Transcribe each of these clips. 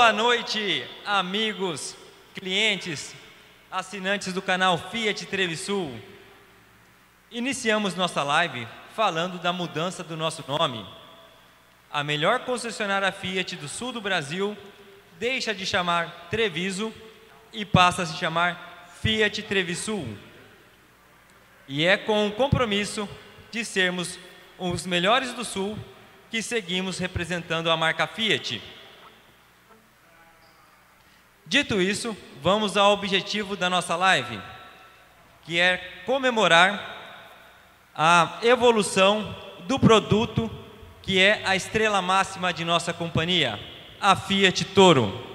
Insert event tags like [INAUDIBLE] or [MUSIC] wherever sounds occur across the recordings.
Boa noite, amigos, clientes, assinantes do canal Fiat Trevisul. Iniciamos nossa live falando da mudança do nosso nome. A melhor concessionária Fiat do sul do Brasil deixa de chamar Treviso e passa a se chamar Fiat Trevisul. E é com o compromisso de sermos os melhores do sul que seguimos representando a marca Fiat. Dito isso, vamos ao objetivo da nossa live, que é comemorar a evolução do produto que é a estrela máxima de nossa companhia, a Fiat Toro.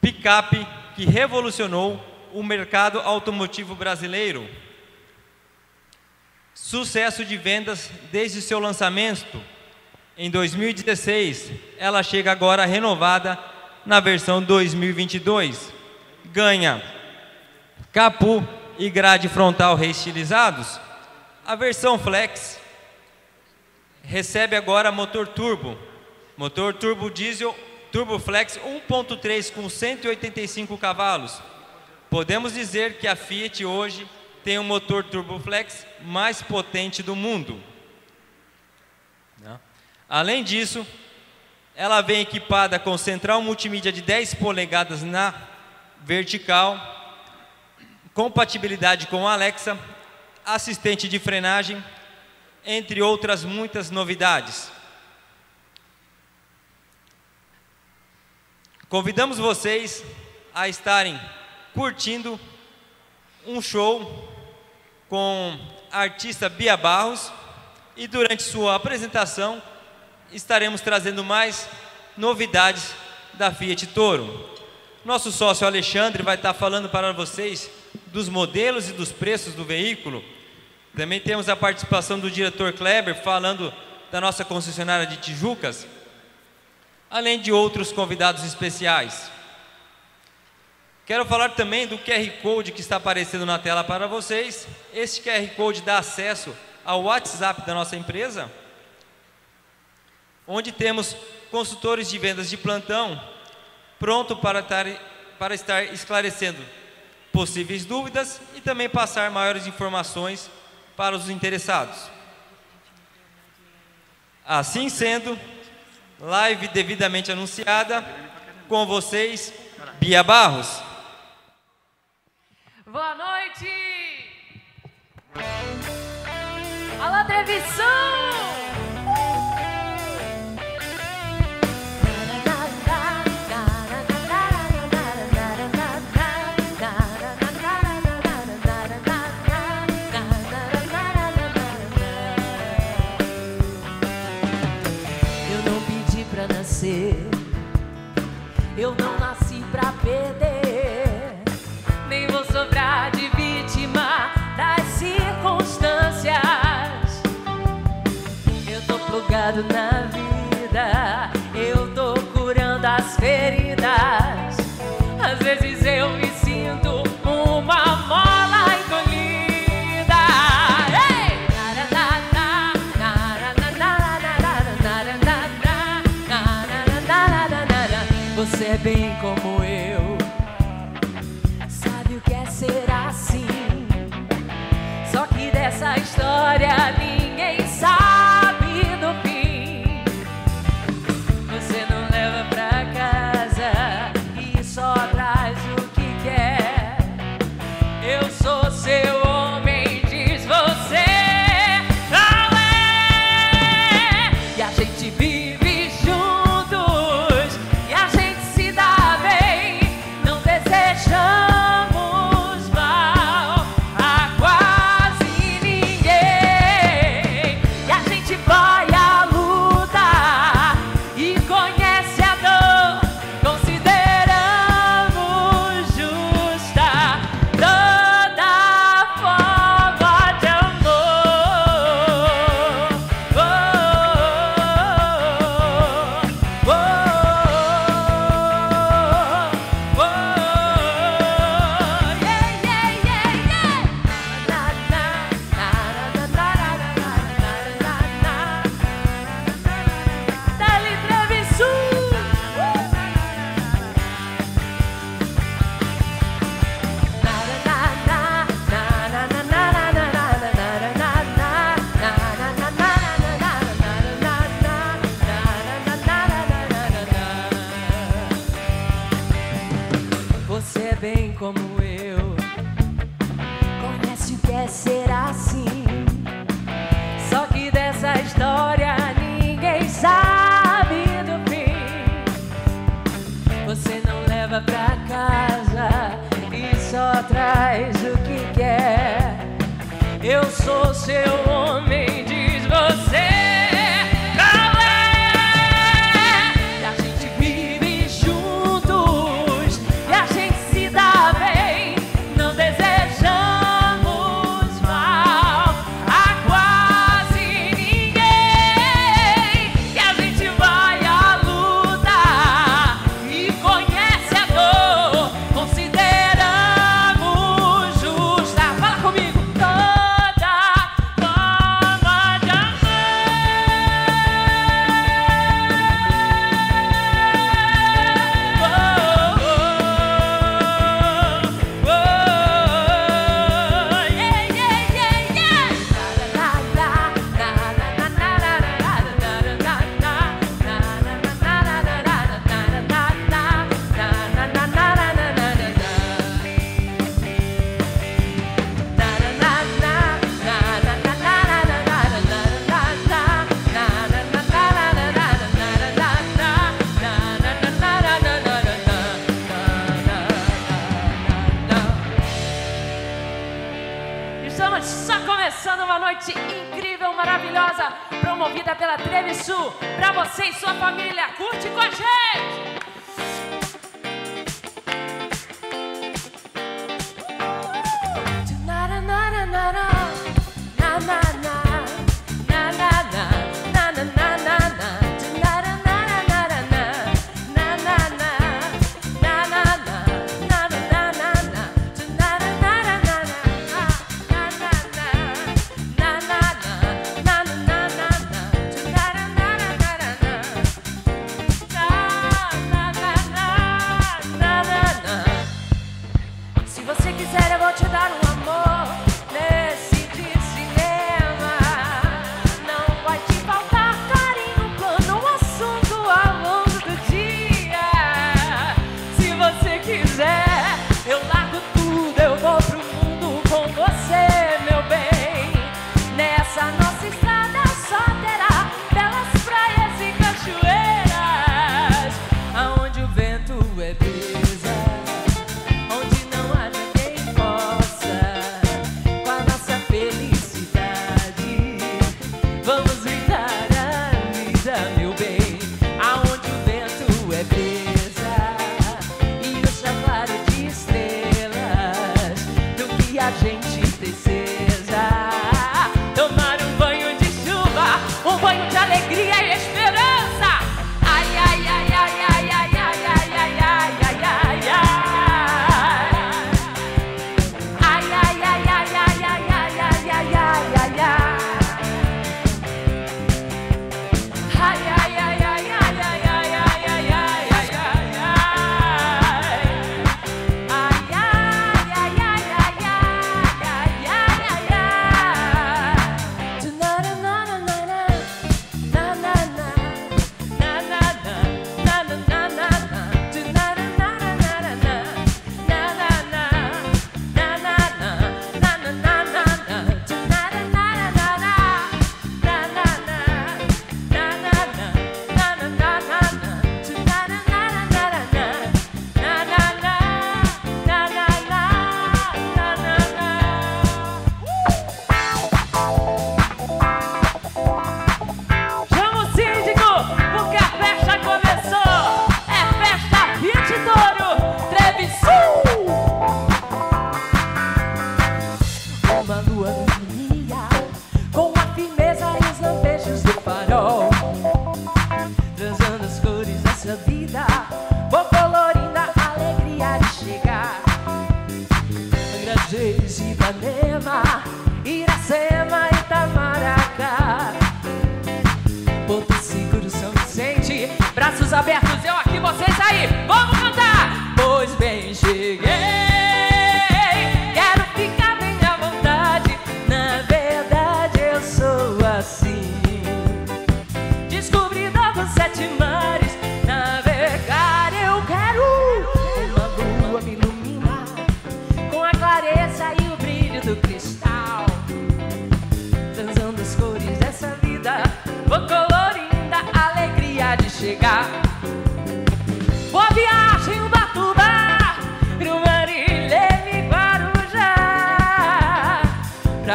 Picape que revolucionou o mercado automotivo brasileiro. Sucesso de vendas desde seu lançamento em 2016. Ela chega agora renovada na versão 2022. Ganha capu e grade frontal reestilizados. A versão Flex recebe agora motor turbo, motor turbo diesel Turbo Flex 1.3 com 185 cavalos. Podemos dizer que a Fiat hoje tem o motor Turbo Flex mais potente do mundo. Além disso, ela vem equipada com central multimídia de 10 polegadas na vertical, compatibilidade com Alexa, assistente de frenagem, entre outras muitas novidades. Convidamos vocês a estarem curtindo um show com a artista Bia Barros e durante sua apresentação estaremos trazendo mais novidades da Fiat Toro. Nosso sócio Alexandre vai estar falando para vocês dos modelos e dos preços do veículo. Também temos a participação do diretor Kleber falando da nossa concessionária de Tijucas, além de outros convidados especiais. Quero falar também do QR Code que está aparecendo na tela para vocês. Este QR Code dá acesso ao WhatsApp da nossa empresa onde temos consultores de vendas de plantão pronto para estar, para estar esclarecendo possíveis dúvidas e também passar maiores informações para os interessados. Assim sendo, live devidamente anunciada, com vocês, Bia Barros. Boa noite! Alô, Trevição! Plugado na vida, eu tô curando as feridas. Às vezes eu me sinto uma mola encolhida. Você é bem como eu, sabe o que é ser assim. Só que dessa história ninguém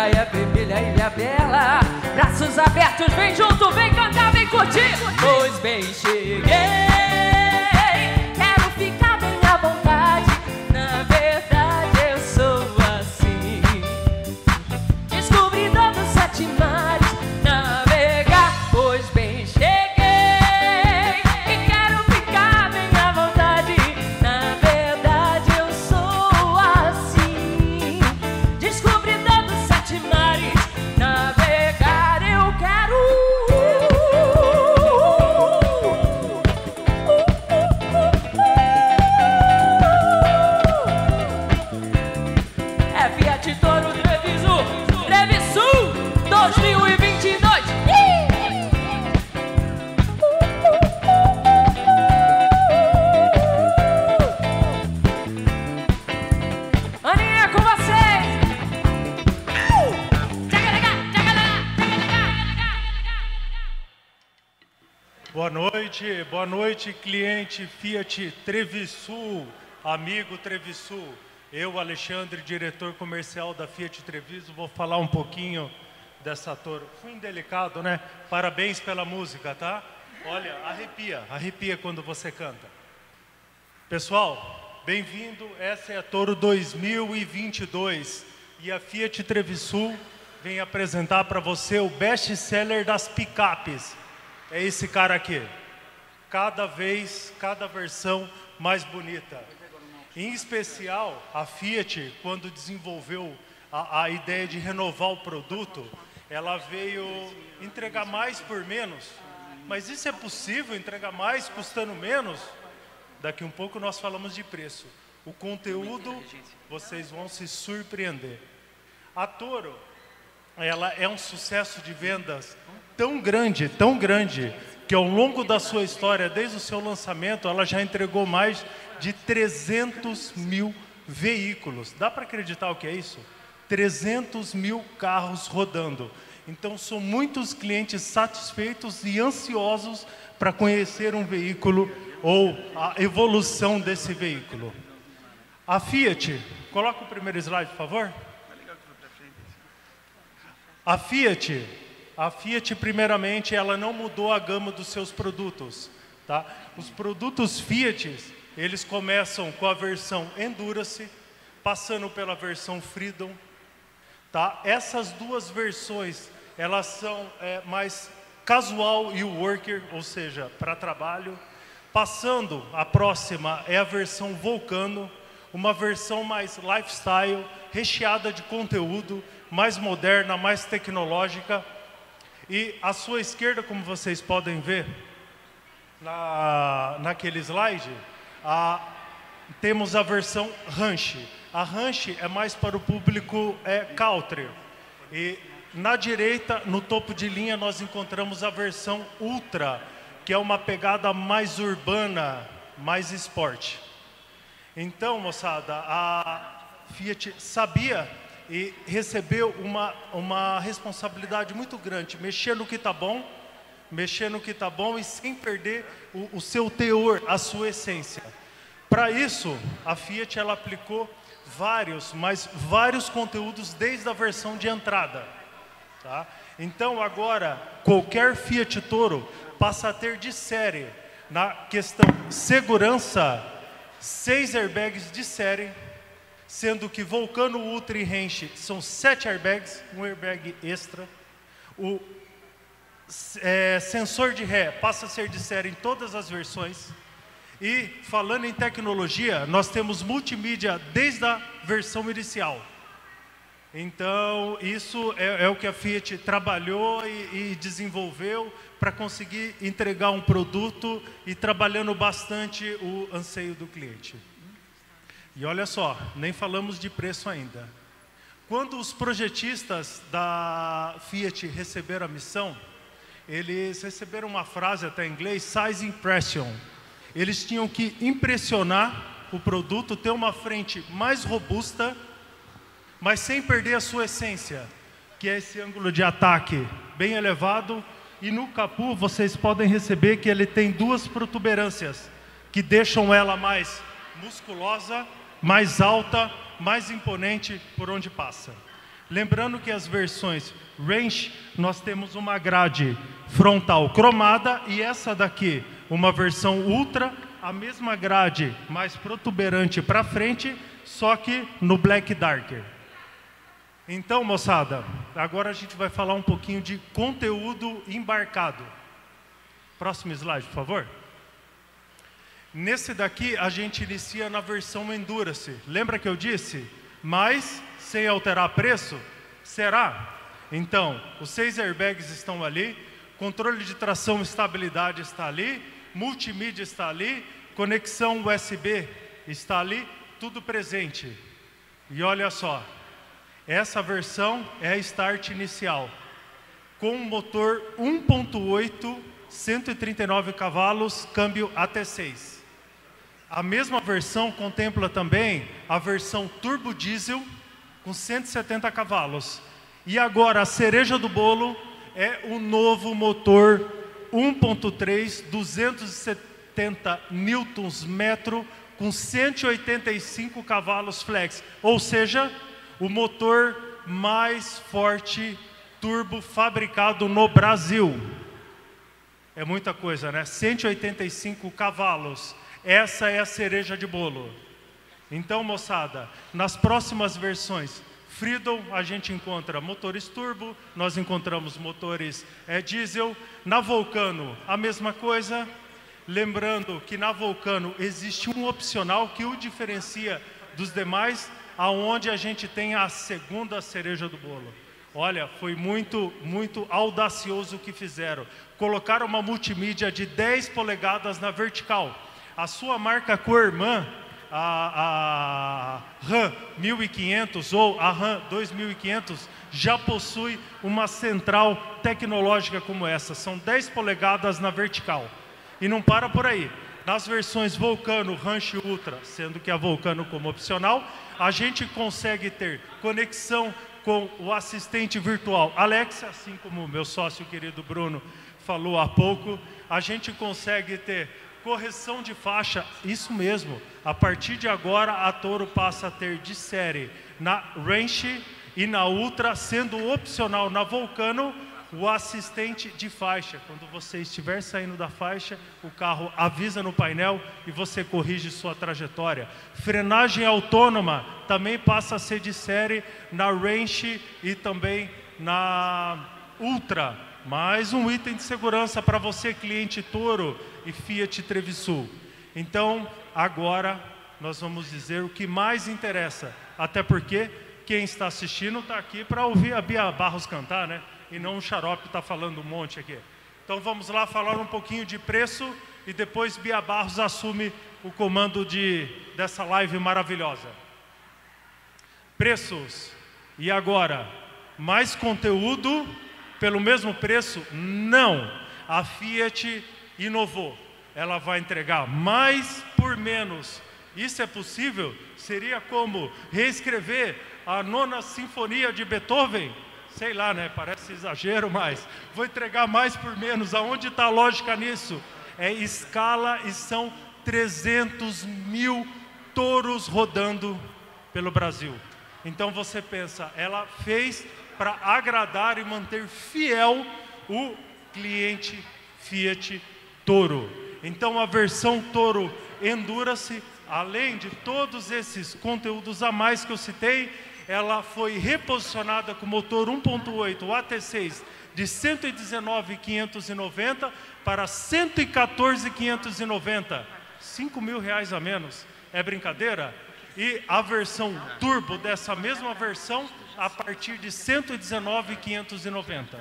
Praia Vermelha, Ilha Bela. Braços abertos, vem junto, vem cantar, vem curtir. Pois bem, cheguei. Boa noite, cliente Fiat Trevisul, amigo Trevisul. Eu, Alexandre, diretor comercial da Fiat Treviso, vou falar um pouquinho dessa Toro. Fui indelicado, né? Parabéns pela música, tá? Olha, arrepia, arrepia quando você canta. Pessoal, bem-vindo. Essa é a Toro 2022 e a Fiat Trevisul vem apresentar para você o best-seller das picapes. É esse cara aqui. Cada vez, cada versão mais bonita. Em especial, a Fiat, quando desenvolveu a, a ideia de renovar o produto, ela veio entregar mais por menos. Mas isso é possível, entregar mais custando menos? Daqui um pouco nós falamos de preço. O conteúdo, vocês vão se surpreender. A Toro, ela é um sucesso de vendas tão grande, tão grande, que ao longo da sua história, desde o seu lançamento, ela já entregou mais de 300 mil veículos. Dá para acreditar o que é isso? 300 mil carros rodando. Então, são muitos clientes satisfeitos e ansiosos para conhecer um veículo ou a evolução desse veículo. A Fiat, coloca o primeiro slide, por favor. A Fiat, a Fiat primeiramente, ela não mudou a gama dos seus produtos, tá? Os produtos Fiat, eles começam com a versão Endurance, passando pela versão Freedom, tá? Essas duas versões, elas são é, mais casual e worker, ou seja, para trabalho. Passando, a próxima é a versão Vulcano, uma versão mais lifestyle, recheada de conteúdo, mais moderna, mais tecnológica. E à sua esquerda, como vocês podem ver na, naquele slide, a, temos a versão Ranch. A Ranch é mais para o público é, country. E na direita, no topo de linha, nós encontramos a versão Ultra, que é uma pegada mais urbana, mais esporte. Então, moçada, a Fiat sabia e recebeu uma, uma responsabilidade muito grande, mexer no que está bom, mexer no que está bom e sem perder o, o seu teor, a sua essência. Para isso, a Fiat ela aplicou vários, mas vários conteúdos desde a versão de entrada. Tá? Então agora, qualquer Fiat Toro passa a ter de série, na questão segurança, seis airbags de série, sendo que Vulcano Ultra e Range são sete airbags, um airbag extra. O é, sensor de ré passa a ser de série em todas as versões. E falando em tecnologia, nós temos multimídia desde a versão inicial. Então, isso é, é o que a Fiat trabalhou e, e desenvolveu para conseguir entregar um produto e trabalhando bastante o anseio do cliente. E olha só, nem falamos de preço ainda. Quando os projetistas da Fiat receberam a missão, eles receberam uma frase até em inglês, size impression. Eles tinham que impressionar o produto, ter uma frente mais robusta, mas sem perder a sua essência, que é esse ângulo de ataque bem elevado. E no capu vocês podem receber que ele tem duas protuberâncias, que deixam ela mais musculosa, mais alta, mais imponente por onde passa. Lembrando que as versões Range, nós temos uma grade frontal cromada e essa daqui, uma versão Ultra, a mesma grade mais protuberante para frente, só que no Black Darker. Então, moçada, agora a gente vai falar um pouquinho de conteúdo embarcado. Próximo slide, por favor. Nesse daqui a gente inicia na versão Endurance. Lembra que eu disse? Mas sem alterar preço? Será? Então, os seis airbags estão ali, controle de tração e estabilidade está ali, multimídia está ali, conexão USB está ali, tudo presente. E olha só, essa versão é a start inicial, com motor 1.8, 139 cavalos, câmbio AT6. A mesma versão contempla também a versão turbo diesel com 170 cavalos. E agora a cereja do bolo é o novo motor 1.3 270 newtons metro com 185 cavalos flex, ou seja, o motor mais forte turbo fabricado no Brasil. É muita coisa, né? 185 cavalos. Essa é a cereja de bolo. Então, moçada, nas próximas versões, Freedom a gente encontra motores turbo, nós encontramos motores é, diesel. Na Vulcano, a mesma coisa. Lembrando que na Vulcano existe um opcional que o diferencia dos demais aonde a gente tem a segunda cereja do bolo. Olha, foi muito, muito audacioso o que fizeram. Colocaram uma multimídia de 10 polegadas na vertical. A sua marca co-irmã, a, a RAM 1500 ou a RAM 2500, já possui uma central tecnológica como essa. São 10 polegadas na vertical. E não para por aí. Nas versões Vulcano, Ranch Ultra, sendo que a Vulcano como opcional, a gente consegue ter conexão com o assistente virtual Alexa, assim como o meu sócio querido Bruno falou há pouco, a gente consegue ter correção de faixa, isso mesmo. A partir de agora, a Toro passa a ter de série na Range e na Ultra, sendo opcional na Vulcano o assistente de faixa. Quando você estiver saindo da faixa, o carro avisa no painel e você corrige sua trajetória. Frenagem autônoma também passa a ser de série na Range e também na Ultra. Mais um item de segurança para você, cliente Toro e Fiat Trevisul. Então, agora nós vamos dizer o que mais interessa, até porque quem está assistindo está aqui para ouvir a Bia Barros cantar, né? e não um xarope está falando um monte aqui. Então vamos lá falar um pouquinho de preço e depois Bia Barros assume o comando de, dessa live maravilhosa. Preços. E agora, mais conteúdo pelo mesmo preço? Não. A Fiat inovou. Ela vai entregar mais por menos. Isso é possível? Seria como reescrever a nona sinfonia de Beethoven? sei lá, né? Parece exagero, mas vou entregar mais por menos. Aonde está a lógica nisso? É escala e são 300 mil touros rodando pelo Brasil. Então você pensa, ela fez para agradar e manter fiel o cliente Fiat Toro. Então a versão Toro Endurance, além de todos esses conteúdos a mais que eu citei, ela foi reposicionada com motor 1.8 AT6 de 119.590 para 114.590, 5 mil reais a menos. É brincadeira? E a versão turbo dessa mesma versão a partir de 119.590.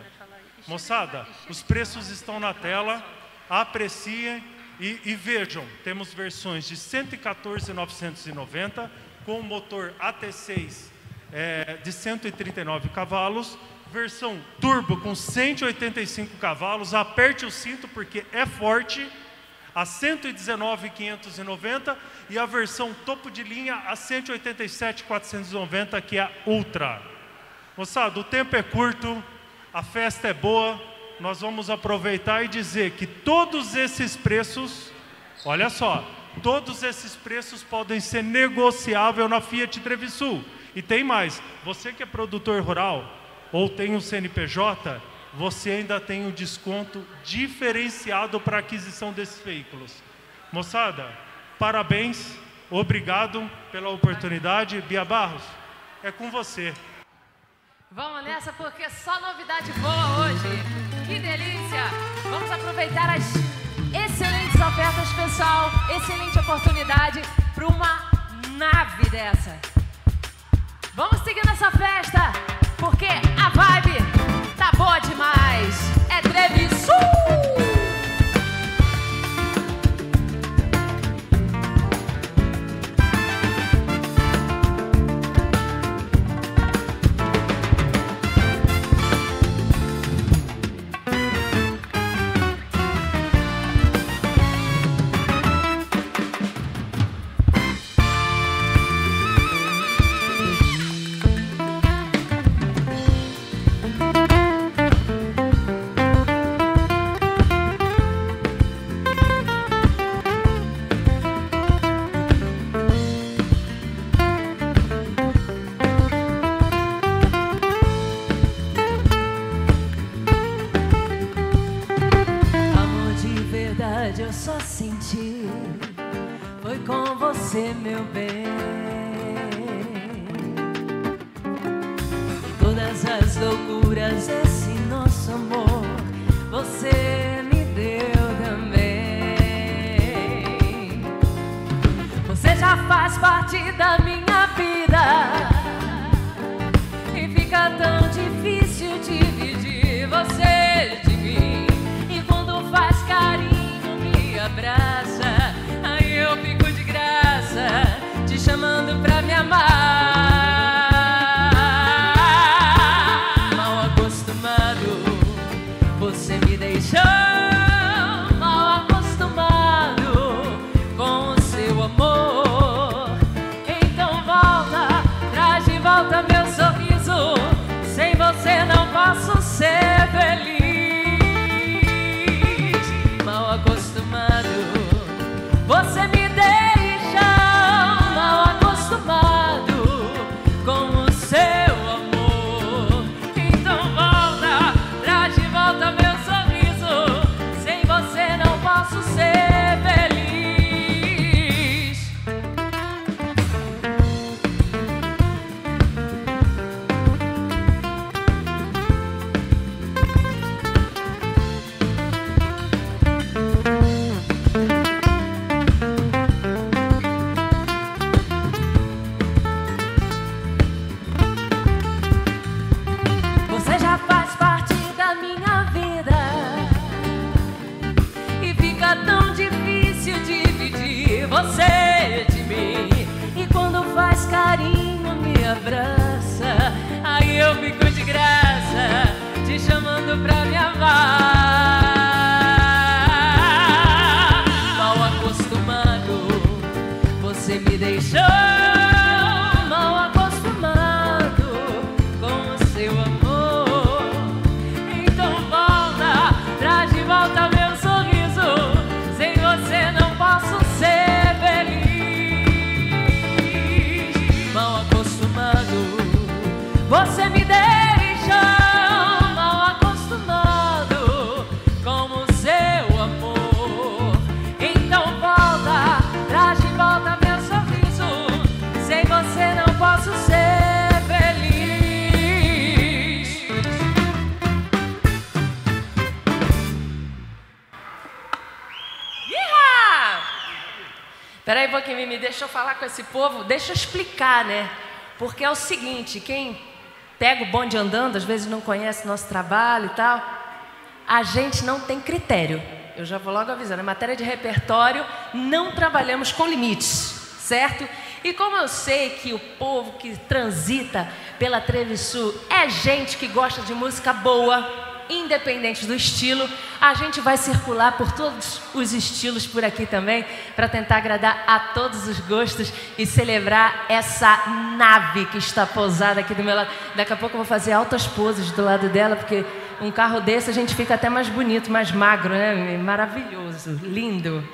Moçada, os preços estão na tela, apreciem e, e vejam, temos versões de 114.990 com motor AT6 é, de 139 cavalos, versão turbo com 185 cavalos, aperte o cinto porque é forte, a 119.590 e a versão topo de linha a 187.490 que é a Ultra. Moçada, o tempo é curto, a festa é boa, nós vamos aproveitar e dizer que todos esses preços, olha só, todos esses preços podem ser negociáveis na Fiat Trevisul. E tem mais, você que é produtor rural ou tem um CNPJ, você ainda tem um desconto diferenciado para aquisição desses veículos. Moçada, parabéns, obrigado pela oportunidade. Bia Barros, é com você. Vamos nessa porque só novidade boa hoje. Que delícia! Vamos aproveitar as excelentes ofertas, pessoal. Excelente oportunidade para uma nave dessa. Vamos seguir nessa festa porque a vibe tá boa demais. É Trevisul! Peraí um pouquinho, Mimi, deixa eu falar com esse povo, deixa eu explicar, né? Porque é o seguinte, quem pega o bonde andando, às vezes não conhece nosso trabalho e tal, a gente não tem critério. Eu já vou logo avisando, em matéria de repertório, não trabalhamos com limites, certo? E como eu sei que o povo que transita pela Trevisul é gente que gosta de música boa, independente do estilo, a gente vai circular por todos os estilos por aqui também, para tentar agradar a todos os gostos e celebrar essa nave que está pousada aqui do meu lado. Daqui a pouco eu vou fazer altas poses do lado dela, porque um carro desse a gente fica até mais bonito, mais magro, né? Maravilhoso, lindo.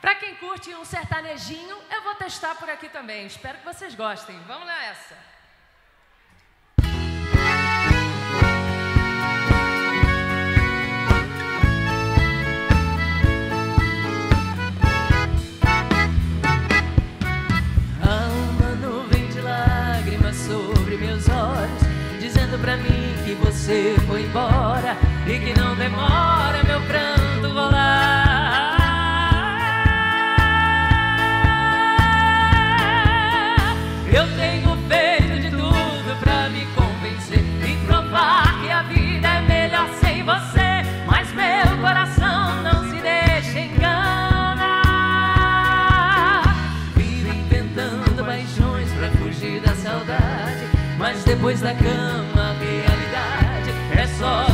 Para quem curte um sertanejinho, eu vou testar por aqui também. Espero que vocês gostem. Vamos lá pra mim que você foi embora e que não demora meu pranto rolar. Eu tenho feito de tudo pra me convencer e provar que a vida é melhor sem você, mas meu coração não se deixa enganar. Vivo inventando paixões pra fugir da saudade. Mas depois da cama, é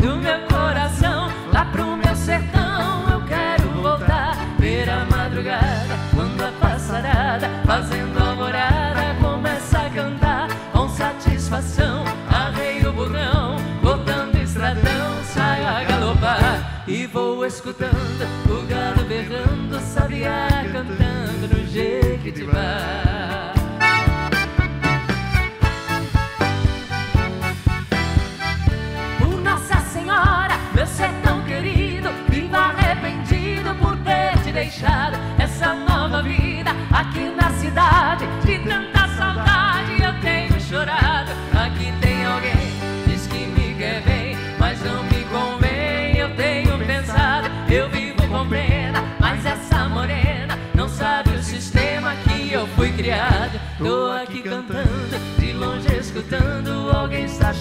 do meu coração, lá pro meu sertão eu quero voltar. Ver a madrugada, quando a passarada, fazendo alvorada, começa a cantar com satisfação. Arreio o botão, botando estradão, saio a galopar e vou escutando o galo berrando, sabiá cantando no Jequitibá.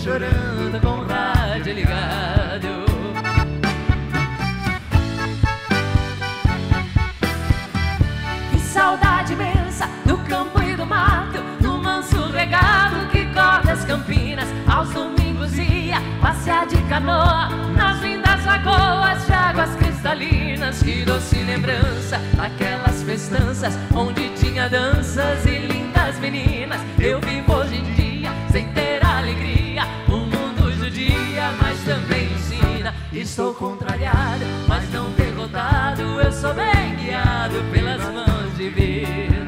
Chorando com o rádio ligado. Que saudade imensa do campo e do mato, do manso regado que corta as campinas. Aos domingos ia passear de canoa nas lindas lagoas de águas cristalinas. Que doce lembrança daquelas festanças onde tinha danças e lindas meninas. Eu vivo hoje em dia sem ter Estou contrariado, mas não derrotado. Eu sou bem guiado pelas mãos divinas.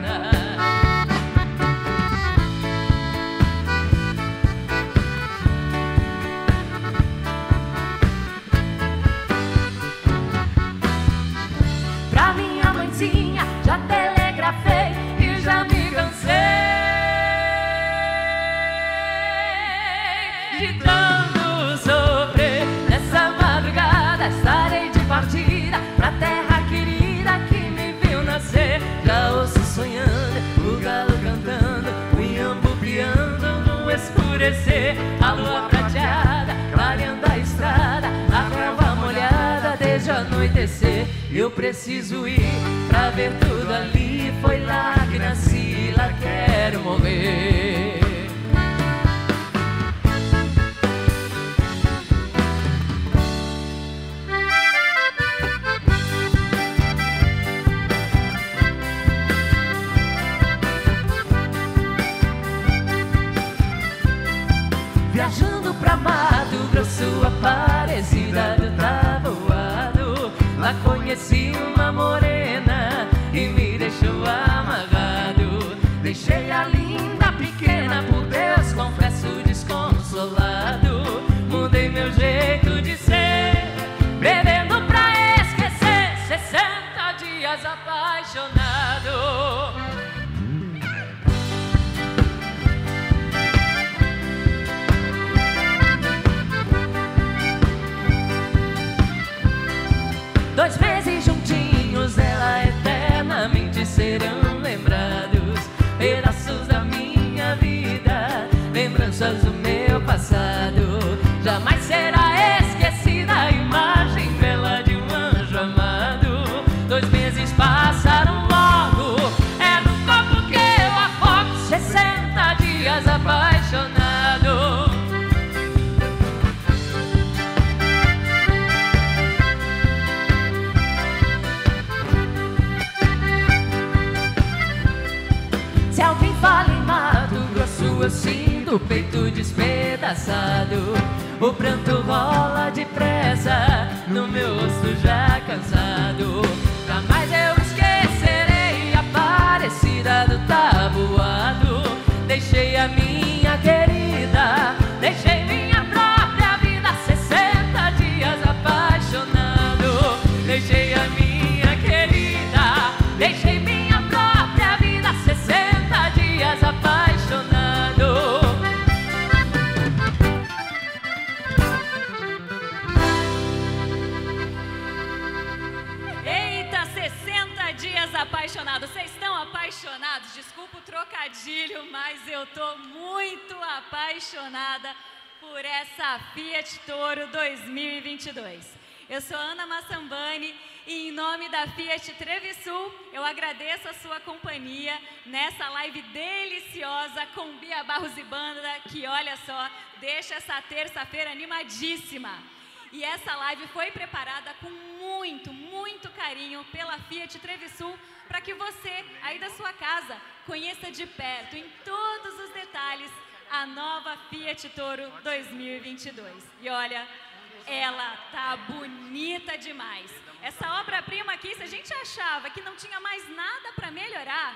Preciso ir pra ver tudo ali. Foi lá que nasci, lá quero morrer. Passado. Jamais O pranto rola depressa no meu rosto já cansado. Eu tô muito apaixonada por essa Fiat Toro 2022. Eu sou Ana Massambani e em nome da Fiat Trevisul, eu agradeço a sua companhia nessa live deliciosa com Bia Barros e Banda, que olha só, deixa essa terça-feira animadíssima. E essa live foi preparada com muito, muito carinho pela Fiat Trevisul para que você, aí da sua casa, conheça de perto, em todos os detalhes, a nova Fiat Toro 2022. E olha, ela tá bonita demais. Essa obra-prima aqui, se a gente achava que não tinha mais nada para melhorar,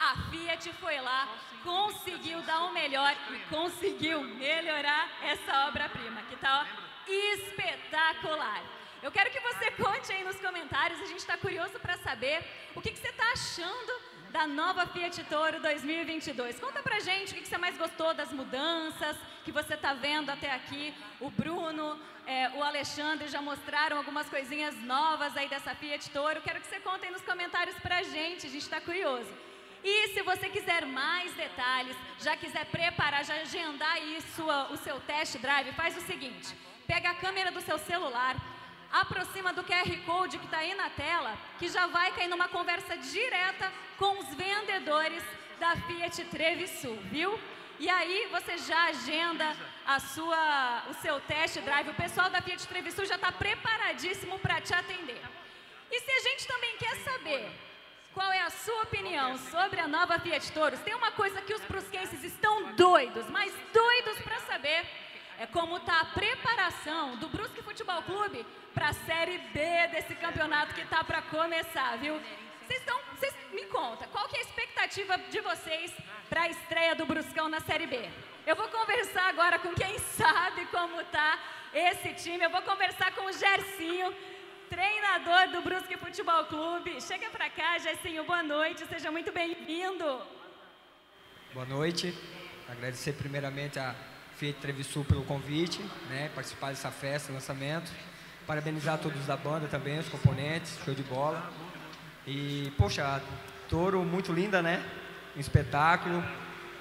a Fiat foi lá, conseguiu dar o melhor e conseguiu melhorar essa obra-prima, que tá ó, espetacular. Eu quero que você conte aí nos comentários, a gente está curioso para saber o que, que você está achando da nova Fiat Toro 2022. Conta pra gente o que, que você mais gostou das mudanças que você está vendo até aqui. O Bruno, é, o Alexandre já mostraram algumas coisinhas novas aí dessa Fiat Toro. Quero que você conte aí nos comentários pra gente, a gente está curioso. E se você quiser mais detalhes, já quiser preparar, já agendar aí sua, o seu test drive, faz o seguinte: pega a câmera do seu celular, aproxima do QR Code que está aí na tela, que já vai cair numa conversa direta com os vendedores da Fiat Trevisul, viu? E aí você já agenda a sua, o seu test drive. O pessoal da Fiat Trevisul já está preparadíssimo para te atender. E se a gente também quer saber qual é a sua opinião sobre a nova Fiat Toros, tem uma coisa que os brusquenses estão doidos, mas doidos para saber, é como está a preparação do Brusque Futebol Clube para a Série B desse campeonato que está para começar, viu? Vocês me conta, qual que é a expectativa de vocês para a estreia do Bruscão na Série B? Eu vou conversar agora com quem sabe como tá esse time. Eu vou conversar com o Gercinho, treinador do Brusque Futebol Clube. Chega para cá, Gercinho, boa noite, seja muito bem-vindo. Boa noite. Agradecer primeiramente a Fiat Trevisul pelo convite, né, participar dessa festa, lançamento. Parabenizar todos da banda também, os componentes, show de bola. E, poxa, touro muito linda, né? Um espetáculo.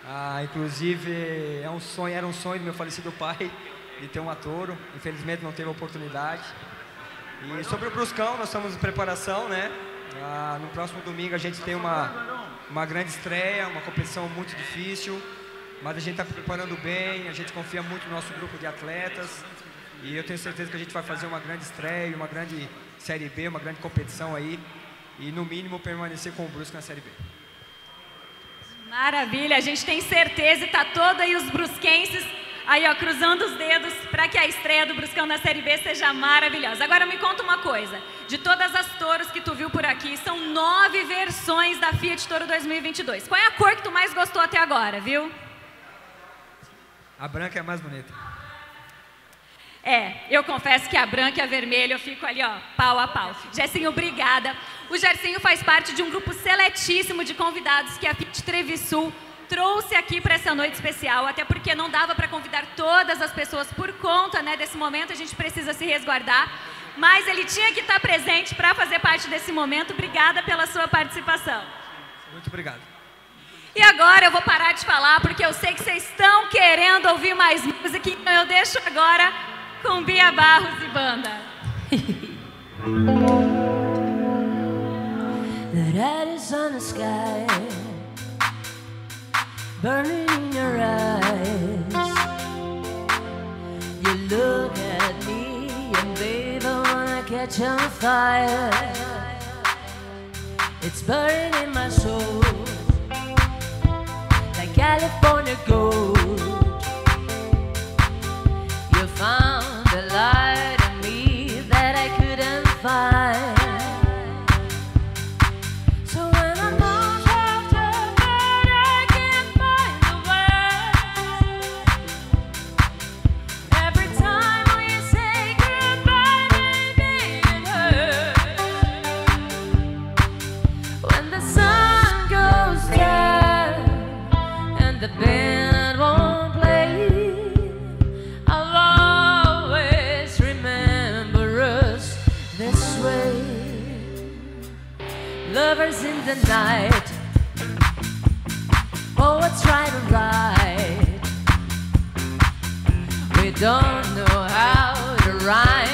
Ah, inclusive, é um sonho, era um sonho do meu falecido pai [LAUGHS] de ter uma touro. Infelizmente não teve a oportunidade. E sobre o Bruscão, nós estamos em preparação, né? Ah, no próximo domingo a gente tem uma, uma grande estreia, uma competição muito difícil, mas a gente está preparando bem, a gente confia muito no nosso grupo de atletas e eu tenho certeza que a gente vai fazer uma grande estreia, uma grande Série B, uma grande competição aí e no mínimo permanecer com o Brusque na Série B. Maravilha, a gente tem certeza e tá todo aí os brusquenses aí ó, cruzando os dedos para que a estreia do Bruscão na Série B seja maravilhosa. Agora me conta uma coisa, de todas as touros que tu viu por aqui, são nove versões da Fiat Toro 2022. Qual é a cor que tu mais gostou até agora, viu? A branca é mais bonita. É, eu confesso que a branca e a vermelha eu fico ali, ó, pau a pau. Gersinho, obrigada. O Gersinho faz parte de um grupo seletíssimo de convidados que a Fit Trevisul trouxe aqui para essa noite especial, até porque não dava para convidar todas as pessoas por conta, né, desse momento, a gente precisa se resguardar, mas ele tinha que estar presente para fazer parte desse momento. Obrigada pela sua participação. Muito obrigado. E agora eu vou parar de falar, porque eu sei que vocês estão querendo ouvir mais música, então eu deixo agora com Bia Barros e banda. [LAUGHS] the red is on the sky, burning in your eyes. You look at me, and baby, wanna catch on fire. It's burning in my soul. California gold. the night. Poets oh, try to write. We don't know how to rhyme.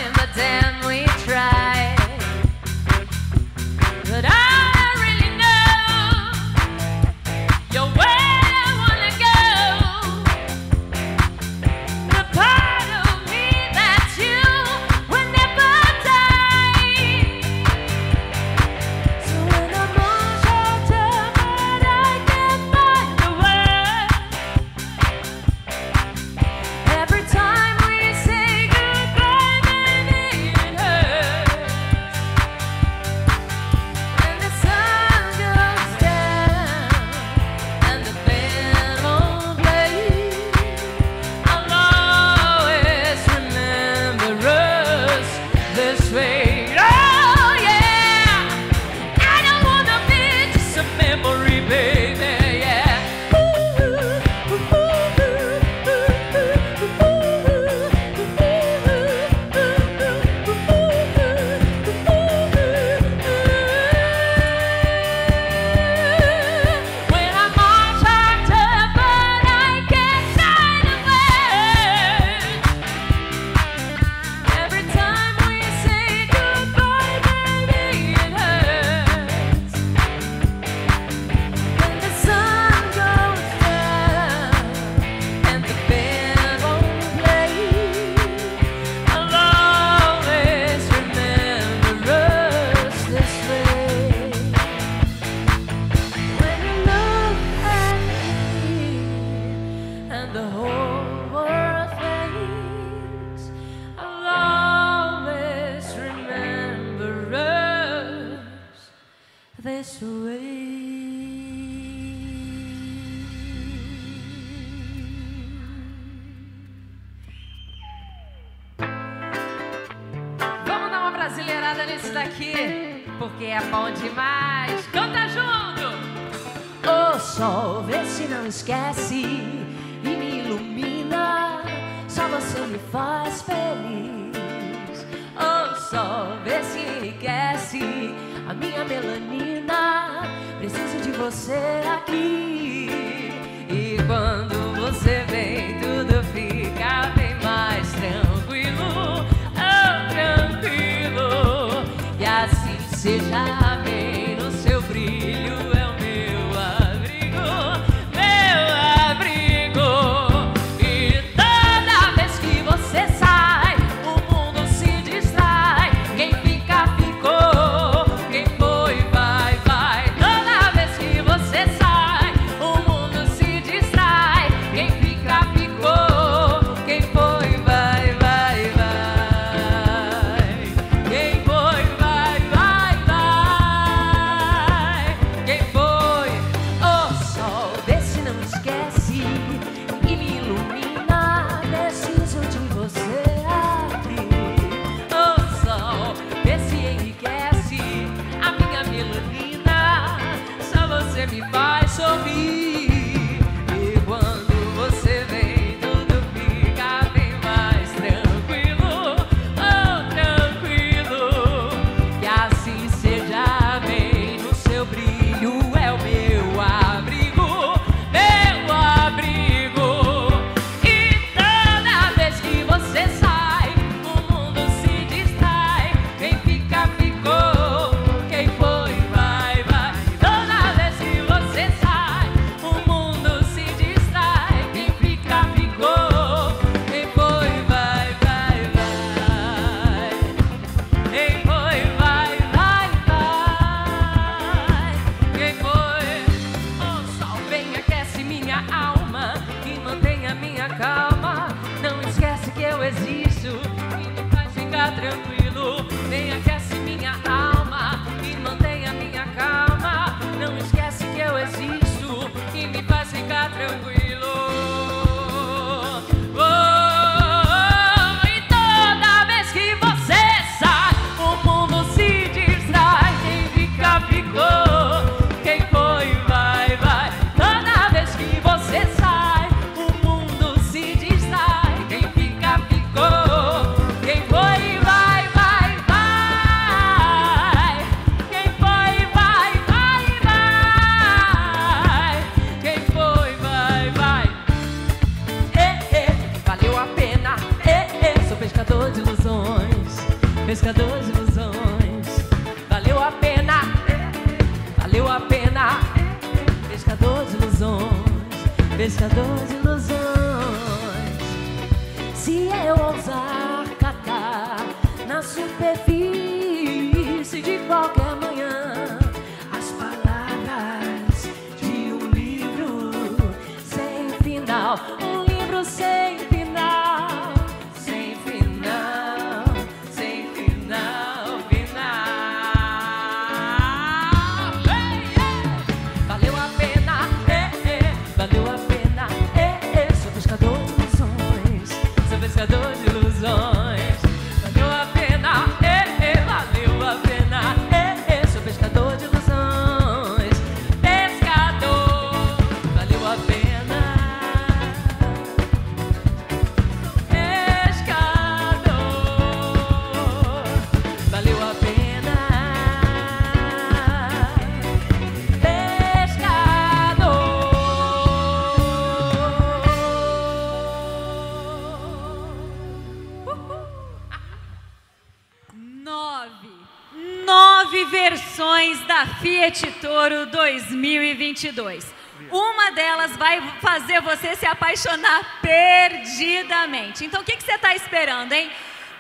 Toro 2022. Uma delas vai fazer você se apaixonar perdidamente. Então, o que, que você está esperando, hein?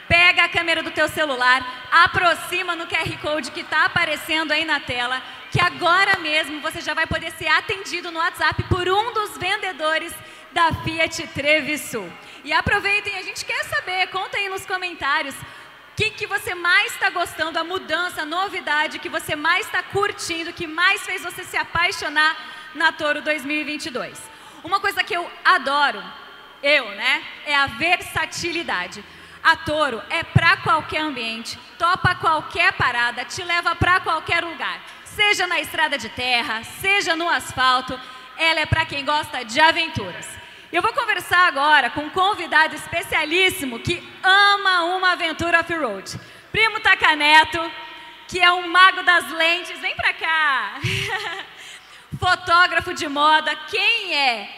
Pega a câmera do teu celular, aproxima no QR Code que está aparecendo aí na tela, que agora mesmo você já vai poder ser atendido no WhatsApp por um dos vendedores da Fiat Trevisul. E aproveitem, a gente quer saber, conta aí nos comentários que, que você mais está gostando, a mudança, a novidade que você mais está curtindo, que mais fez você se apaixonar na Toro 2022. Uma coisa que eu adoro, eu, né, é a versatilidade. A Toro é para qualquer ambiente, topa qualquer parada, te leva para qualquer lugar. Seja na estrada de terra, seja no asfalto, ela é para quem gosta de aventuras. Eu vou conversar agora com um convidado especialíssimo que ama uma aventura off-road. Primo Tacaneto, que é um mago das lentes. Vem pra cá! [LAUGHS] Fotógrafo de moda. Quem é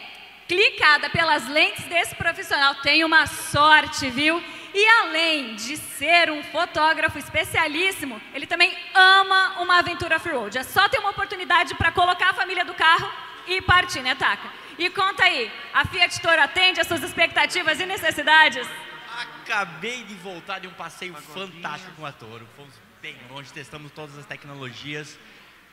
clicada pelas lentes desse profissional tem uma sorte, viu? E além de ser um fotógrafo especialíssimo, ele também ama uma aventura off-road. É só ter uma oportunidade para colocar a família do carro e partir, né, Taca? E conta aí, a Fiat Toro atende às suas expectativas e necessidades? Acabei de voltar de um passeio fantástico com a Toro. Fomos bem longe, testamos todas as tecnologias,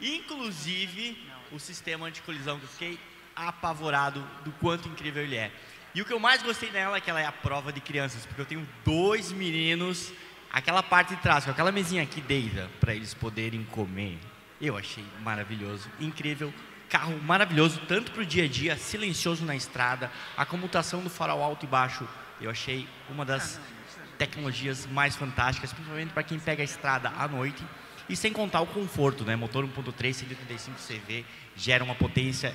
inclusive o sistema anticolisão, que eu fiquei apavorado do quanto incrível ele é. E o que eu mais gostei dela é que ela é a prova de crianças, porque eu tenho dois meninos, aquela parte de trás, com aquela mesinha aqui deita, para eles poderem comer. Eu achei maravilhoso, incrível. Carro maravilhoso, tanto para o dia a dia, silencioso na estrada, a comutação do farol alto e baixo, eu achei uma das tecnologias mais fantásticas, principalmente para quem pega a estrada à noite. E sem contar o conforto, né? Motor 1.3, 135 CV, gera uma potência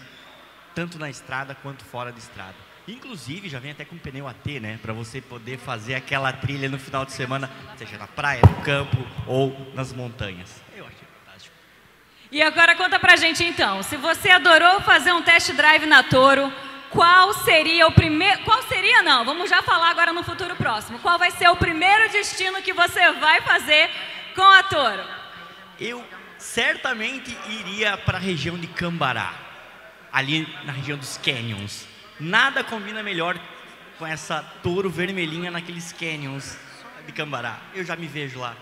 tanto na estrada quanto fora de estrada. Inclusive, já vem até com pneu AT, né? Para você poder fazer aquela trilha no final de semana, seja na praia, no campo ou nas montanhas. E agora conta pra gente então, se você adorou fazer um test drive na Toro, qual seria o primeiro. Qual seria não? Vamos já falar agora no futuro próximo. Qual vai ser o primeiro destino que você vai fazer com a Toro? Eu certamente iria para a região de Cambará, ali na região dos canyons. Nada combina melhor com essa touro vermelhinha naqueles canyons de Cambará. Eu já me vejo lá.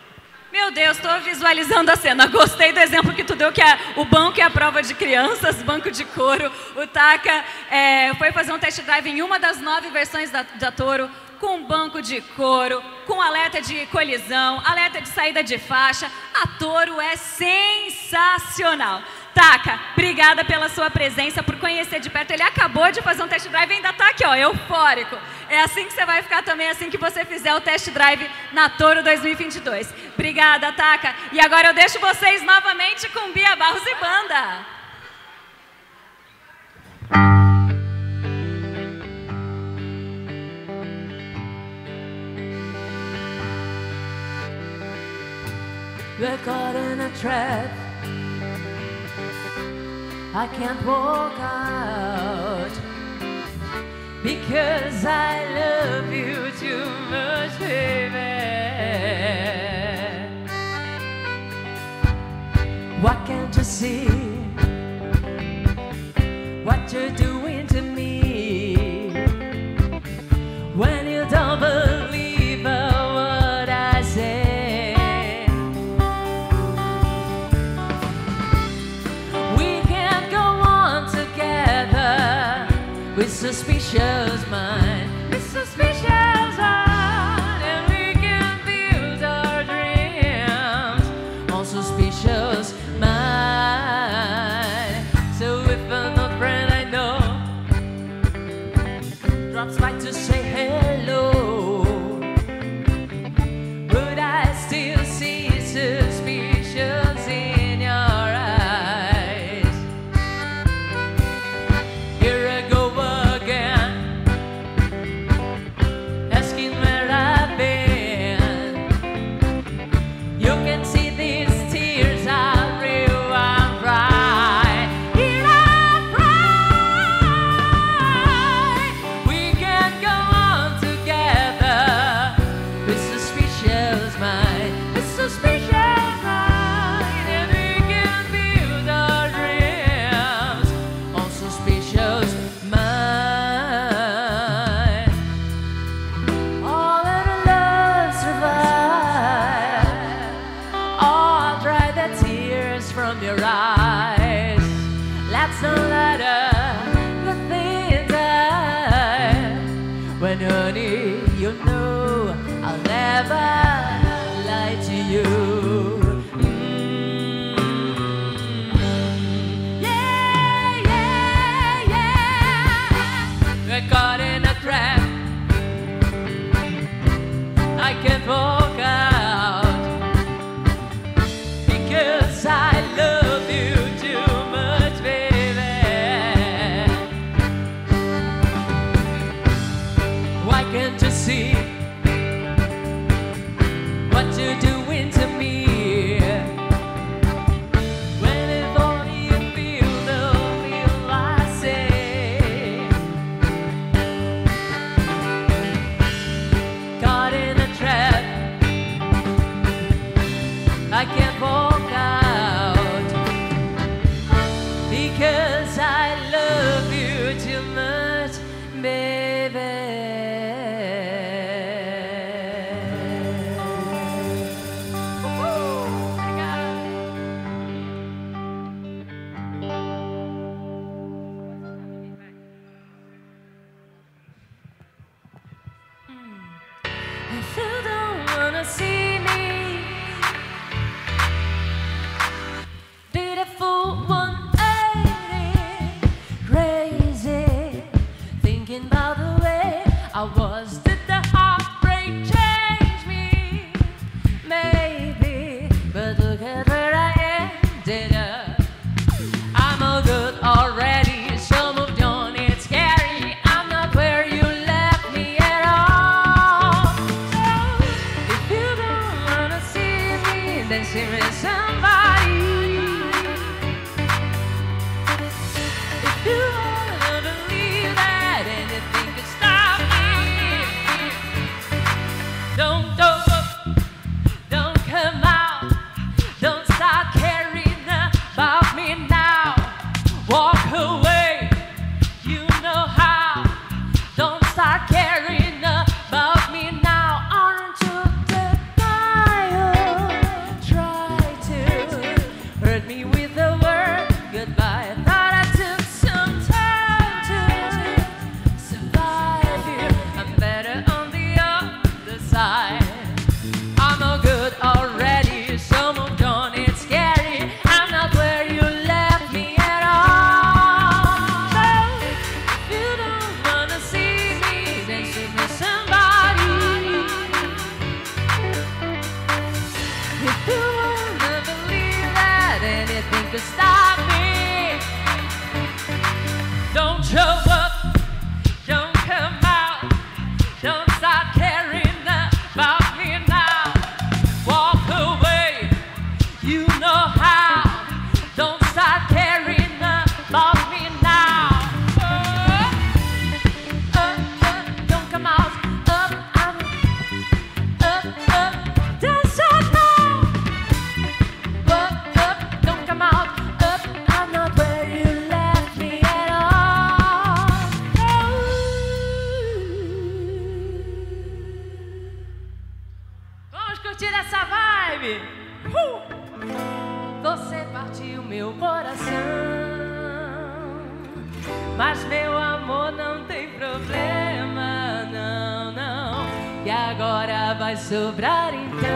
Meu Deus, estou visualizando a cena. Gostei do exemplo que tu deu, que é o banco é a prova de crianças, [LAUGHS] banco de couro. O Taka é, foi fazer um test drive em uma das nove versões da, da Toro, com banco de couro, com alerta de colisão, alerta de saída de faixa. A Toro é sensacional. Taca, Obrigada pela sua presença, por conhecer de perto. Ele acabou de fazer um test drive e ainda está aqui, ó, eufórico. É assim que você vai ficar também, é assim que você fizer o test drive na Toro 2022. Obrigada, Taca. E agora eu deixo vocês novamente com Bia Barros e Banda. You're caught in a trap I can't walk out because I love you too much, baby. Why can't you see what you're doing? suspicious mind. Vai sobrar então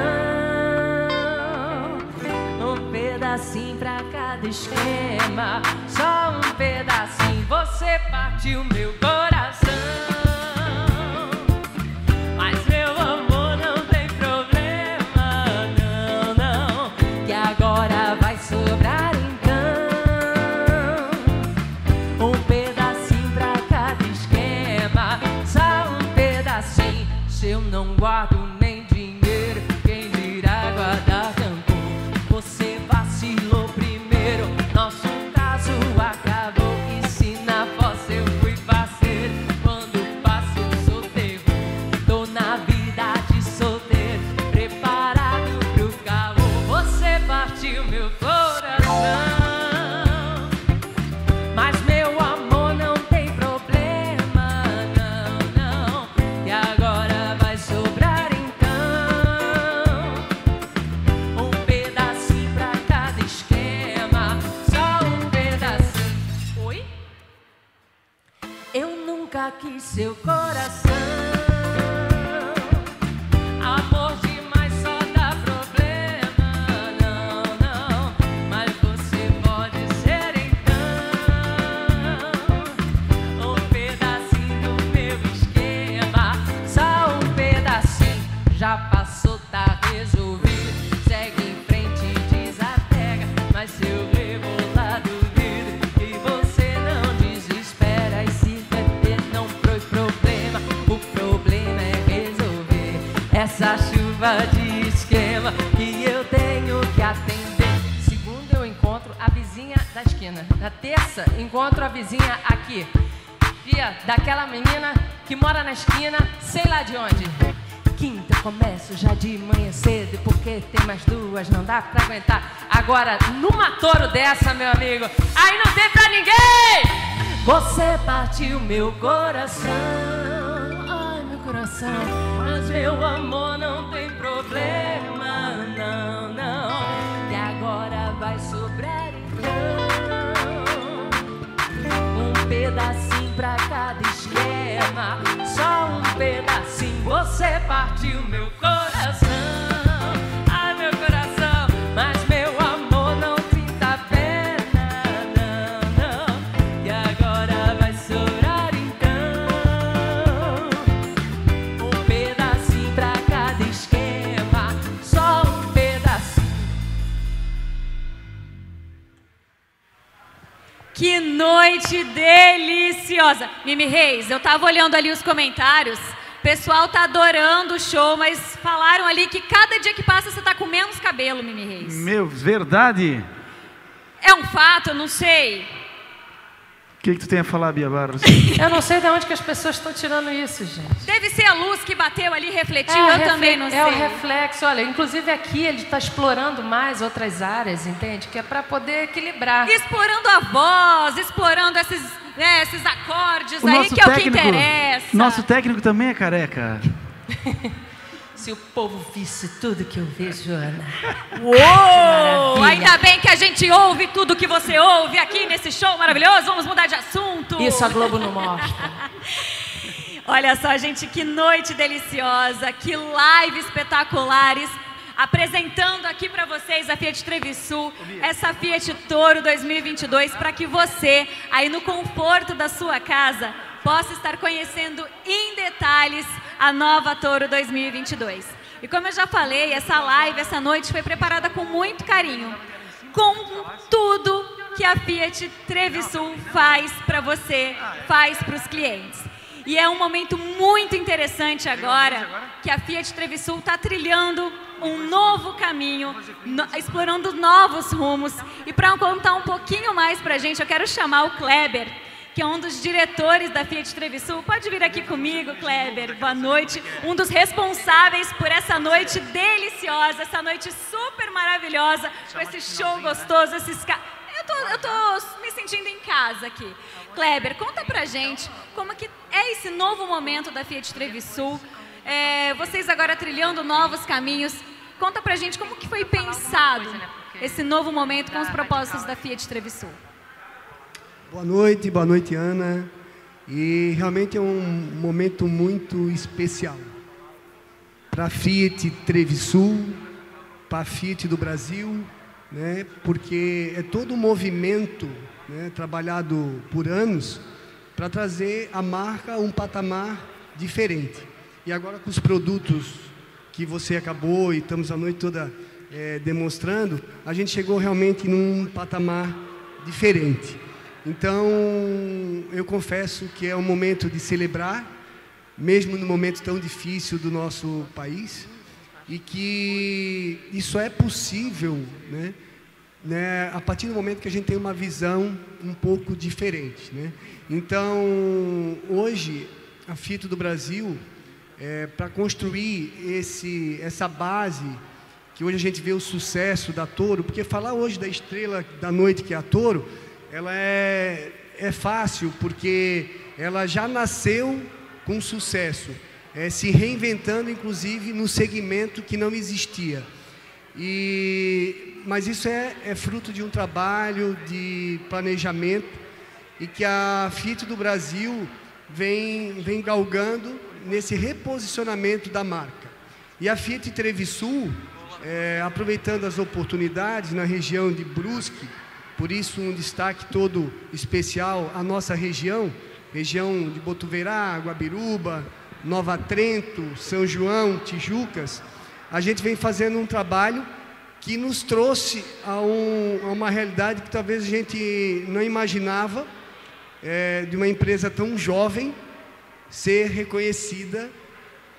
um pedacinho pra cada esquema. Só um pedacinho, você partiu meu coração. Na esquina, sei lá de onde. Quinta começo já de manhã cedo, porque tem mais duas, não dá pra aguentar. Agora, numa touro dessa, meu amigo, aí não tem pra ninguém! Você partiu meu coração, ai meu coração, mas meu amor não tem problema, não, não. E agora vai sobrar deliciosa! Mimi Reis, eu tava olhando ali os comentários. O pessoal tá adorando o show, mas falaram ali que cada dia que passa você tá com menos cabelo, Mimi Reis. Meu, verdade? É um fato, eu não sei. O que, que tu tem a falar, Bia Barros? [LAUGHS] Eu não sei de onde que as pessoas estão tirando isso, gente. Deve ser a luz que bateu ali, refletiu, o eu refle- também não é sei. o reflexo, olha, inclusive aqui ele está explorando mais outras áreas, entende? Que é para poder equilibrar. Explorando a voz, explorando esses, né, esses acordes O aí, que é o que interessa. nosso técnico também é careca. [LAUGHS] Se o povo visse tudo que eu vejo, Ana. [LAUGHS] Uou! Ainda bem que a gente ouve tudo que você ouve aqui nesse show maravilhoso. Vamos mudar de assunto. Isso a Globo não mostra. [LAUGHS] Olha só, gente, que noite deliciosa, que live espetaculares. Apresentando aqui para vocês a Fiat Trevisul, essa Fiat Toro 2022, para que você, aí no conforto da sua casa, possa estar conhecendo em detalhes a nova Toro 2022. E como eu já falei, essa live, essa noite foi preparada com muito carinho, com tudo que a Fiat Trevisul faz para você, faz para os clientes. E é um momento muito interessante agora que a Fiat Trevisul está trilhando um novo caminho, no- explorando novos rumos. E para contar um pouquinho mais para a gente, eu quero chamar o Kleber, que é um dos diretores da Fiat Trevisul. Pode vir aqui comigo, Kleber. Boa noite. Um dos responsáveis por essa noite deliciosa, essa noite super maravilhosa, com esse show gostoso, esses. Eu tô, eu tô me sentindo em casa aqui. Kleber, conta pra gente como que é esse novo momento da Fiat Trevisul. É, vocês agora trilhando novos caminhos. Conta pra gente como que foi pensado esse novo momento com os propósitos da Fiat Trevisul. Boa noite, boa noite, Ana. E realmente é um momento muito especial para a Fiat Trevisul, para a Fiat do Brasil, né? porque é todo um movimento né, trabalhado por anos para trazer a marca a um patamar diferente. E agora com os produtos que você acabou e estamos a noite toda é, demonstrando, a gente chegou realmente num patamar diferente. Então, eu confesso que é um momento de celebrar, mesmo no momento tão difícil do nosso país, e que isso é possível, né, né, a partir do momento que a gente tem uma visão um pouco diferente, né? Então, hoje, a Fito do Brasil, é, para construir esse, essa base, que hoje a gente vê o sucesso da Toro, porque falar hoje da estrela da noite que é a Toro, ela é, é fácil porque ela já nasceu com sucesso, é, se reinventando inclusive no segmento que não existia. E, mas isso é, é fruto de um trabalho de planejamento e que a Fiat do Brasil vem, vem galgando nesse reposicionamento da marca. E a Fiat Trevisul, é, aproveitando as oportunidades na região de Brusque, por isso, um destaque todo especial à nossa região, região de Botuverá, Guabiruba, Nova Trento, São João, Tijucas. A gente vem fazendo um trabalho que nos trouxe a, um, a uma realidade que talvez a gente não imaginava, é, de uma empresa tão jovem ser reconhecida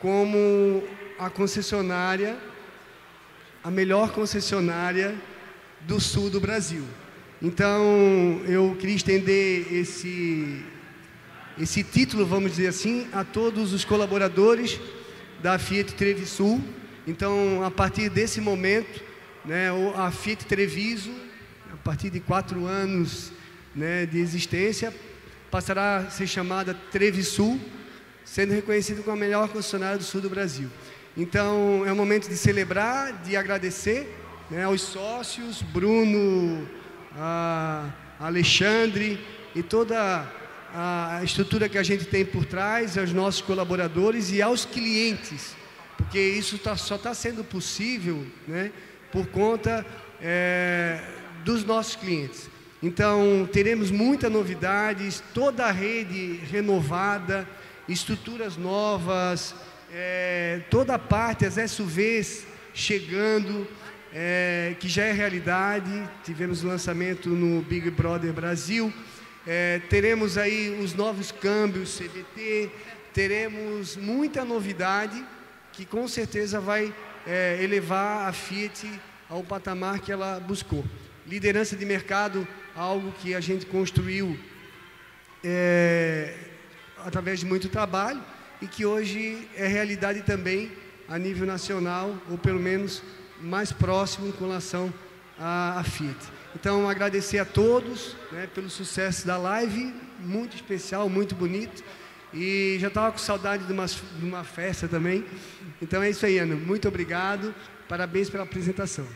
como a concessionária, a melhor concessionária do sul do Brasil. Então, eu queria estender esse, esse título, vamos dizer assim, a todos os colaboradores da Fiat Trevisul. Então, a partir desse momento, né, a Fiat Treviso, a partir de quatro anos né, de existência, passará a ser chamada Trevisul, sendo reconhecida como a melhor concessionária do sul do Brasil. Então, é um momento de celebrar, de agradecer né, aos sócios, Bruno, Alexandre e toda a estrutura que a gente tem por trás, aos nossos colaboradores e aos clientes, porque isso tá, só está sendo possível né, por conta é, dos nossos clientes. Então, teremos muitas novidades, toda a rede renovada, estruturas novas, é, toda a parte, as SUVs chegando é, que já é realidade. Tivemos o lançamento no Big Brother Brasil. É, teremos aí os novos câmbios CVT, teremos muita novidade que com certeza vai é, elevar a Fiat ao patamar que ela buscou. Liderança de mercado, algo que a gente construiu é, através de muito trabalho e que hoje é realidade também a nível nacional, ou pelo menos mais próximo com relação à, à Fiat. Então, agradecer a todos né, pelo sucesso da live, muito especial, muito bonito. E já estava com saudade de uma, de uma festa também. Então é isso aí, Ana. Muito obrigado. Parabéns pela apresentação.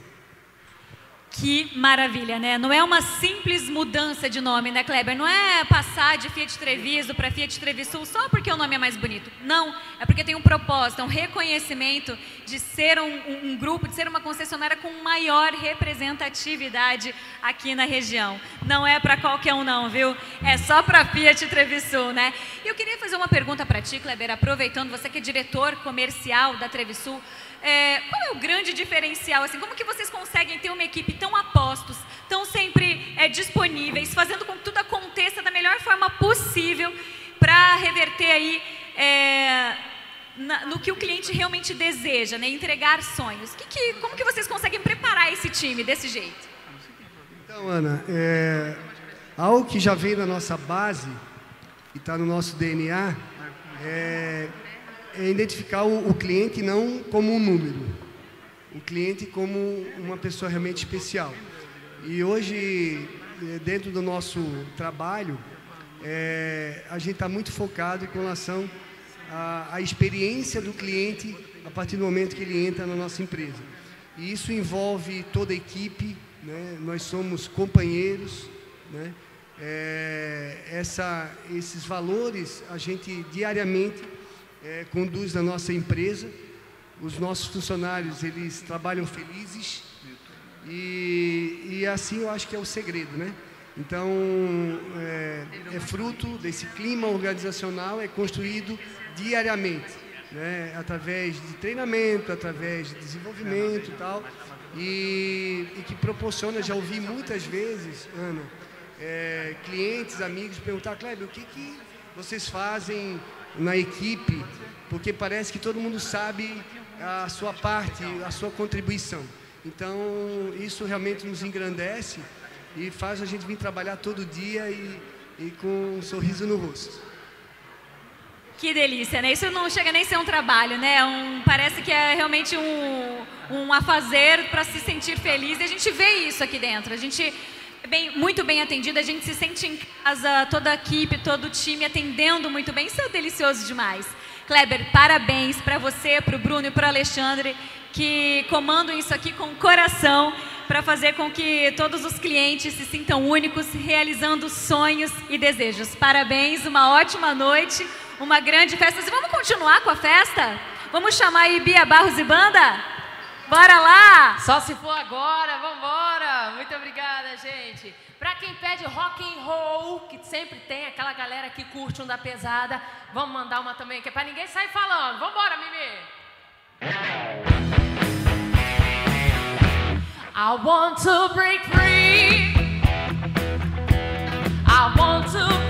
Que maravilha, né? Não é uma simples mudança de nome, né, Kleber? Não é passar de Fiat Treviso para Fiat Trevisul só porque o nome é mais bonito. Não, é porque tem um propósito, um reconhecimento de ser um, um, grupo, de ser uma concessionária com maior representatividade aqui na região. Não é para qualquer um, não, viu? É só para Fiat Trevisul, né? E eu queria fazer uma pergunta para ti, Kleber, aproveitando, você que é diretor comercial da Trevisul. É, qual é o grande diferencial? Assim, como que vocês conseguem ter uma equipe tão apostos, tão sempre é, disponíveis, fazendo com que tudo aconteça da melhor forma possível para reverter aí é, na, no que o cliente realmente deseja, né? entregar sonhos. Que que, como que vocês conseguem preparar esse time desse jeito? Então, Ana, é, algo que já vem da nossa base e está no nosso DNA é é identificar o, o cliente não como um número, o cliente como uma pessoa realmente especial. E hoje, eh, dentro do nosso trabalho, é, a gente está muito focado com relação à, à, experiência do cliente a partir do momento que ele entra na nossa empresa. E isso envolve toda a equipe, né? nós somos companheiros. Né? É, essa, esses valores a gente diariamente é, conduz na nossa empresa. Os nossos funcionários eles trabalham felizes e, e assim eu acho que é o segredo, né? Então é, é fruto desse clima organizacional é construído diariamente, né? Através de treinamento, através de desenvolvimento e tal e, e que proporciona, já ouvi muitas vezes, Ana, é, clientes, amigos perguntar, Kleber, o que, que vocês fazem na equipe? Porque parece que todo mundo sabe a sua parte, a sua contribuição. Então, isso realmente nos engrandece e faz a gente vir trabalhar todo dia e, e com um sorriso no rosto. Que delícia, né? Isso não chega nem a ser um trabalho, né? Um, parece que é realmente um, um afazer para se sentir feliz. E a gente vê isso aqui dentro. A gente é bem, muito bem atendido, a gente se sente em casa, toda a equipe, todo o time atendendo muito bem. Isso é delicioso demais. Kleber, parabéns para você, para o Bruno e para o Alexandre, que comandam isso aqui com coração para fazer com que todos os clientes se sintam únicos, realizando sonhos e desejos. Parabéns, uma ótima noite uma grande festa. E vamos continuar com a festa? Vamos chamar aí Bia Barros e Banda? Bora lá! Só se for agora, vambora! Muito obrigada, gente. Pra quem pede rock and roll, que sempre tem aquela galera que curte um da pesada, vamos mandar uma também, que é pra ninguém sair falando. Vambora, Mimi! I want to break free. I want to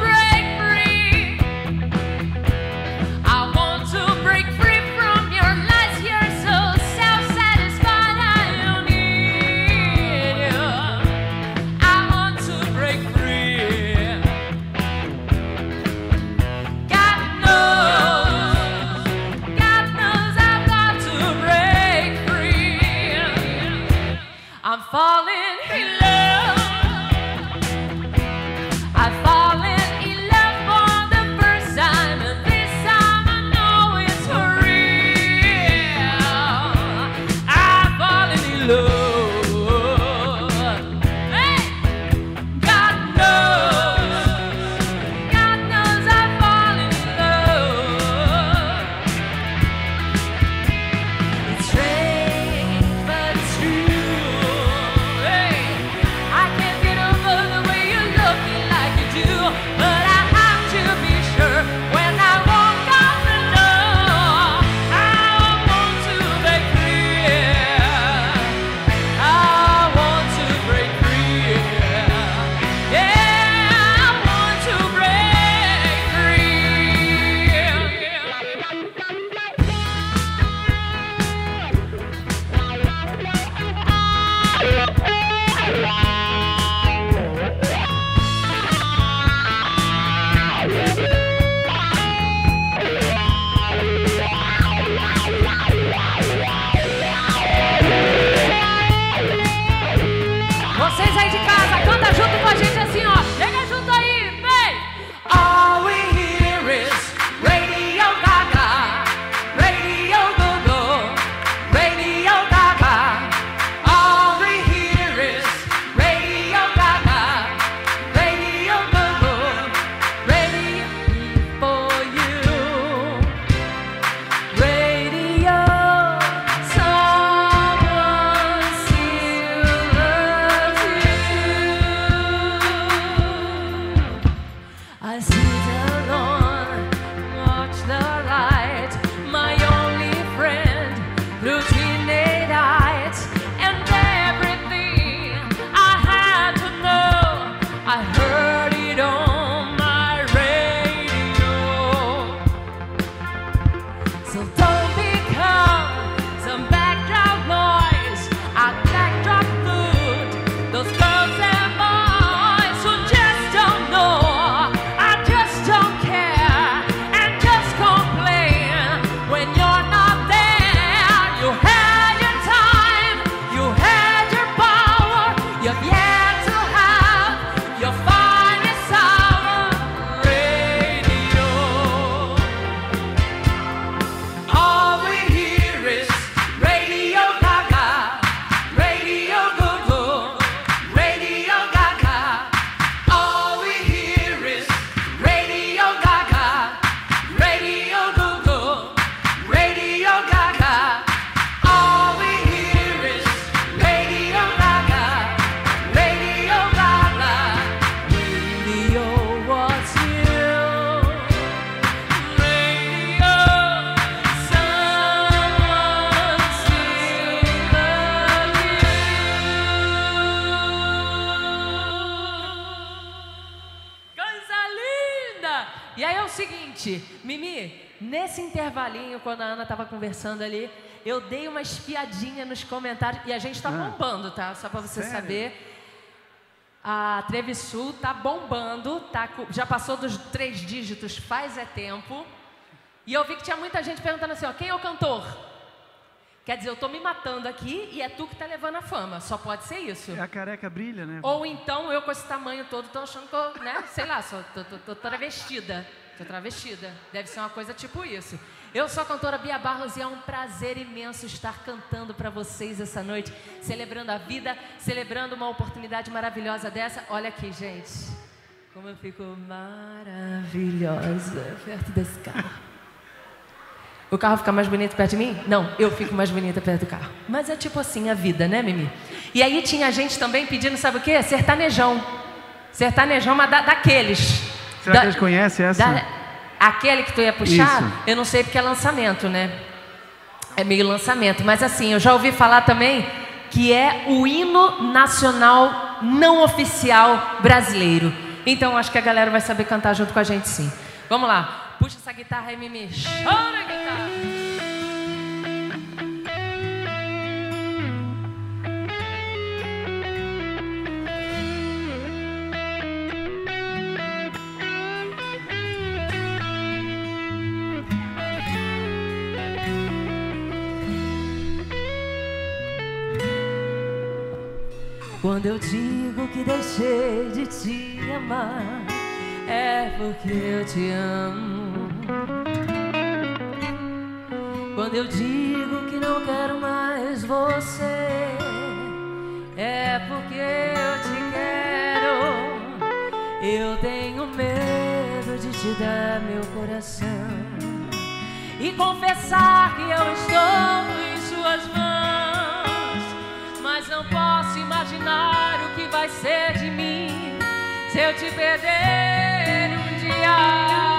conversando ali, eu dei uma espiadinha nos comentários. E a gente está Ah. bombando, tá? Só para você Sério? saber. A Trevisul tá bombando, tá, já passou dos três dígitos faz é tempo. E eu vi que tinha muita gente perguntando assim, ó, quem é o cantor? Quer dizer, eu tô me matando aqui e é tu que tá levando a fama. Só pode ser isso. A careca brilha, né? Ou então eu com esse tamanho todo tô achando que eu, né, sei lá, só tô, tô, tô travestida. Tô travestida. Deve ser uma coisa tipo isso. Eu sou a cantora Bia Barros e é um prazer imenso estar cantando para vocês essa noite, celebrando a vida, celebrando uma oportunidade maravilhosa dessa. Olha aqui, gente. Como eu fico maravilhosa perto desse carro. O carro fica mais bonito perto de mim? Não, eu fico mais bonita perto do carro. Mas é tipo assim a vida, né, Mimi? E aí tinha gente também pedindo, sabe o quê? Sertanejão. Sertanejão, mas da, daqueles. Será Da- que eles conhecem essa? da- aquele que tu ia puxar, Isso. eu não sei porque é lançamento, né? É meio lançamento. Mas assim, eu já ouvi falar também que é o hino nacional não oficial brasileiro. Então acho que a galera vai saber cantar junto com a gente sim. Vamos lá. Puxa essa guitarra aí, Mimi. Chora, guitarra. Quando eu digo que deixei de te amar, é porque eu te amo. Quando eu digo que não quero mais você, é porque eu te quero. Eu tenho medo de te dar meu coração e confessar que eu estou em suas mãos. Mas não posso imaginar o que vai ser de mim se eu te perder um dia.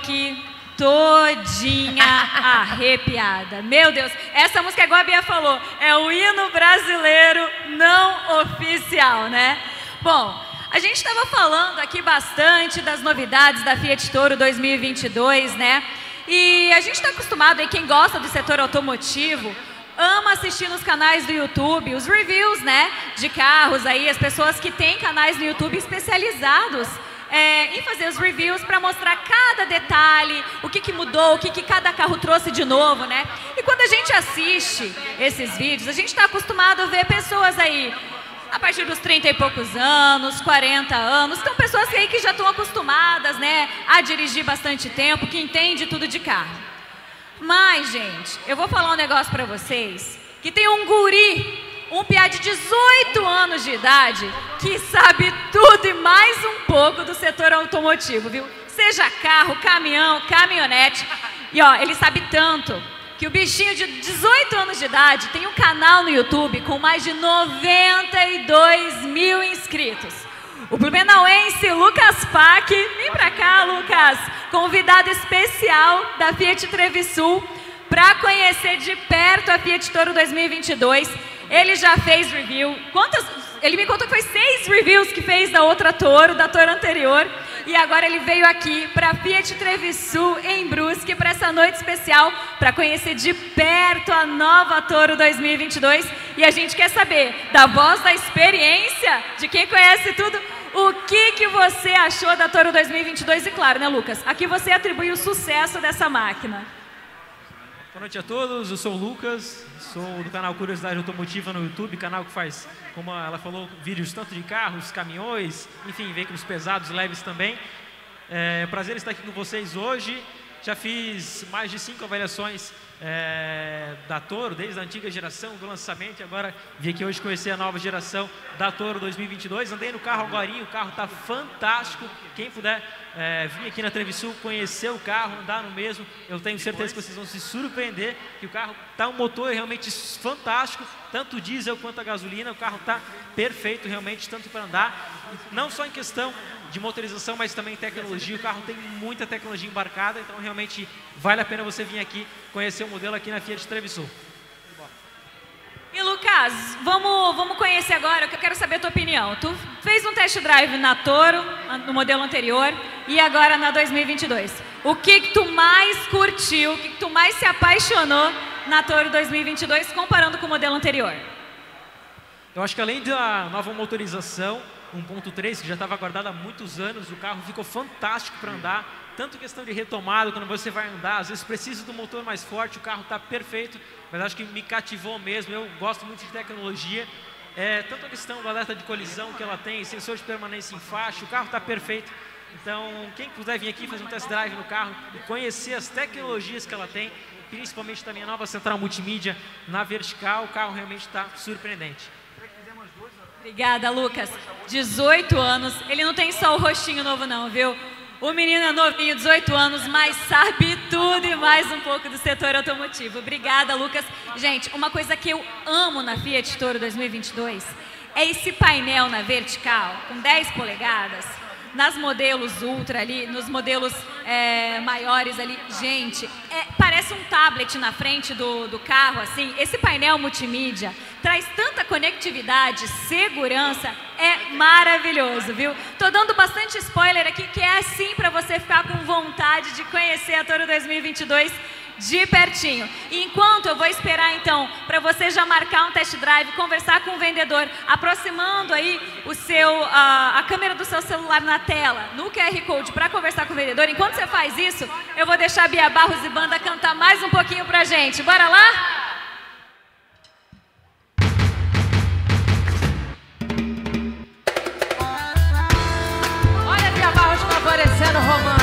Aqui todinha arrepiada. Meu Deus, essa música, igual a Bia falou, é o hino brasileiro não oficial, né? Bom, a gente estava falando aqui bastante das novidades da Fiat Toro 2022, né? E a gente está acostumado aí, quem gosta do setor automotivo, ama assistir nos canais do YouTube os reviews, né, de carros aí, as pessoas que têm canais no YouTube especializados é, em fazer os reviews para mostrar cada detalhe, o que, que mudou, o que, que cada carro trouxe de novo, né? E quando a gente assiste esses vídeos, a gente está acostumado a ver pessoas aí a partir dos 30 e poucos anos, 40 anos, são pessoas aí que já estão acostumadas, né, a dirigir bastante tempo, que entende tudo de carro. Mas, gente, eu vou falar um negócio pra vocês, que tem um guri, um piá de 18 anos de idade, que sabe tudo e mais um pouco do setor automotivo, viu? Seja carro, caminhão, caminhonete. E ó, ele sabe tanto que o bichinho de 18 anos de idade tem um canal no YouTube com mais de 92 mil inscritos. O blumenauense Lucas Pac, vem pra cá, Lucas, convidado especial da Fiat Trevisul para conhecer de perto a Fiat Toro 2022. Ele já fez review. Quantas? Ele me contou que foi seis reviews que fez da outra Toro, da Toro anterior. E agora ele veio aqui para Fiat Trevisul em Brusque para essa noite especial para conhecer de perto a nova Toro 2022. E a gente quer saber da voz da experiência de quem conhece tudo. O que, que você achou da Toro 2022? E claro, né, Lucas? Aqui você atribui o sucesso dessa máquina. Boa noite a todos, eu sou o Lucas, sou do canal Curiosidade Automotiva no YouTube, canal que faz, como ela falou, vídeos tanto de carros, caminhões, enfim, veículos pesados, leves também. É um prazer estar aqui com vocês hoje. Já fiz mais de cinco avaliações é, da Toro, desde a antiga geração, do lançamento, e agora vim aqui hoje conhecer a nova geração da Toro 2022. Andei no carro agora, o carro está fantástico. Quem puder é, vir aqui na Trevisul, conhecer o carro, andar no mesmo, eu tenho certeza que vocês vão se surpreender, que o carro está um motor realmente fantástico, tanto diesel quanto a gasolina, o carro está perfeito realmente, tanto para andar, não só em questão de motorização, mas também tecnologia. O carro tem muita tecnologia embarcada, então realmente vale a pena você vir aqui conhecer o modelo aqui na Fiat Trevisul. E Lucas, vamos, vamos conhecer agora, que eu quero saber a tua opinião. Tu fez um test drive na Toro, no modelo anterior, e agora na 2022. O que, que tu mais curtiu, o que, que tu mais se apaixonou na Toro 2022 comparando com o modelo anterior? Eu acho que além da nova motorização 1.3, que já estava guardada há muitos anos, o carro ficou fantástico para andar, tanto questão de retomada, quando você vai andar, às vezes precisa do motor mais forte, o carro está perfeito, mas acho que me cativou mesmo, eu gosto muito de tecnologia, é, tanto a questão do alerta de colisão que ela tem, sensor de permanência em faixa, o carro está perfeito, então quem puder vir aqui fazer um test drive no carro e conhecer as tecnologias que ela tem, principalmente também a nova central multimídia na vertical, o carro realmente está surpreendente. Obrigada, Lucas. 18 anos. Ele não tem só o rostinho novo, não, viu? O menino é novinho, 18 anos, mas sabe tudo e mais um pouco do setor automotivo. Obrigada, Lucas. Gente, uma coisa que eu amo na Fiat Toro 2022 é esse painel na vertical, com 10 polegadas, nas modelos ultra ali, nos modelos é, maiores ali. Gente, é, parece um tablet na frente do, do carro, assim. Esse painel multimídia traz tanta conectividade, segurança, é maravilhoso, viu? Tô dando bastante spoiler aqui, que é assim para você ficar com vontade de conhecer a Toro 2022 de pertinho. Enquanto eu vou esperar então para você já marcar um test drive, conversar com o vendedor, aproximando aí o seu a, a câmera do seu celular na tela, no QR Code para conversar com o vendedor. Enquanto você faz isso, eu vou deixar a Bia Barros e Banda cantar mais um pouquinho pra gente. Bora lá? Olha a Bia Barros favorecendo o romance.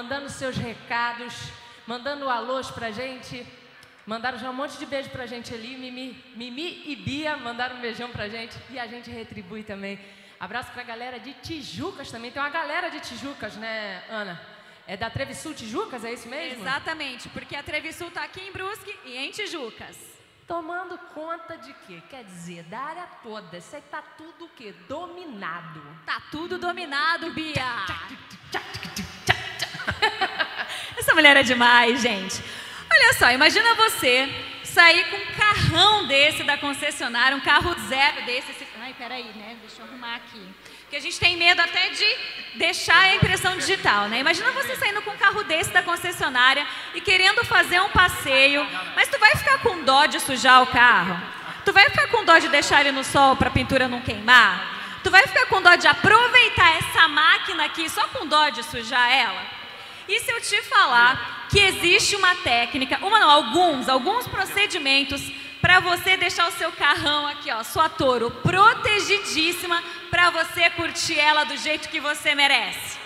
Mandando seus recados, mandando alôs pra gente. Mandaram já um monte de beijo pra gente ali. Mimi, Mimi e Bia mandaram um beijão pra gente e a gente retribui também. Abraço pra galera de Tijucas também. Tem uma galera de Tijucas, né, Ana? É da Trevisul Tijucas, é isso mesmo? Exatamente, porque a Trevisul tá aqui em Brusque e em Tijucas. Tomando conta de quê? Quer dizer, da área toda. Isso aí tá tudo o quê? Dominado. Tá tudo dominado, Bia. [LAUGHS] Essa mulher é demais, gente. Olha só, imagina você sair com um carrão desse da concessionária, um carro zero desse. Esse... Ai, peraí, né? Deixa eu arrumar aqui. Porque a gente tem medo até de deixar a impressão digital, né? Imagina você saindo com um carro desse da concessionária e querendo fazer um passeio, mas tu vai ficar com dó de sujar o carro? Tu vai ficar com dó de deixar ele no sol para a pintura não queimar? Tu vai ficar com dó de aproveitar essa máquina aqui só com dó de sujar ela? E se eu te falar que existe uma técnica, uma não, alguns, alguns procedimentos para você deixar o seu carrão aqui, ó, sua Toro, protegidíssima para você curtir ela do jeito que você merece.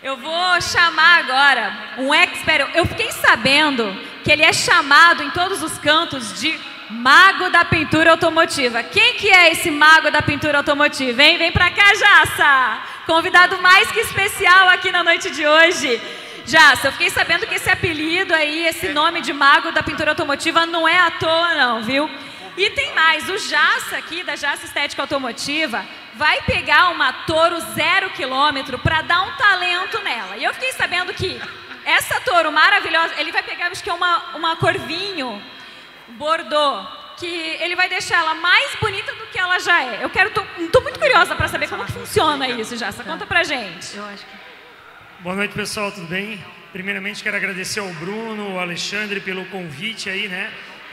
Eu vou chamar agora um expert. Eu fiquei sabendo que ele é chamado em todos os cantos de mago da pintura automotiva. Quem que é esse mago da pintura automotiva, hein? Vem pra cá, Jaça! Convidado mais que especial aqui na noite de hoje. Jaça, eu fiquei sabendo que esse apelido aí, esse nome de mago da pintura automotiva não é à toa não, viu? E tem mais, o Jaça aqui, da Jaça Estética Automotiva, vai pegar uma Toro zero quilômetro para dar um talento nela. E eu fiquei sabendo que essa Toro maravilhosa, ele vai pegar, acho que é uma, uma corvinho, Bordeaux, que ele vai deixar ela mais bonita do que ela já é. Eu quero, tô, tô muito curiosa para saber como que funciona isso, Jaça. Conta pra gente. Eu acho que... Boa noite, pessoal, tudo bem? Primeiramente, quero agradecer ao Bruno, ao Alexandre pelo convite aí, né?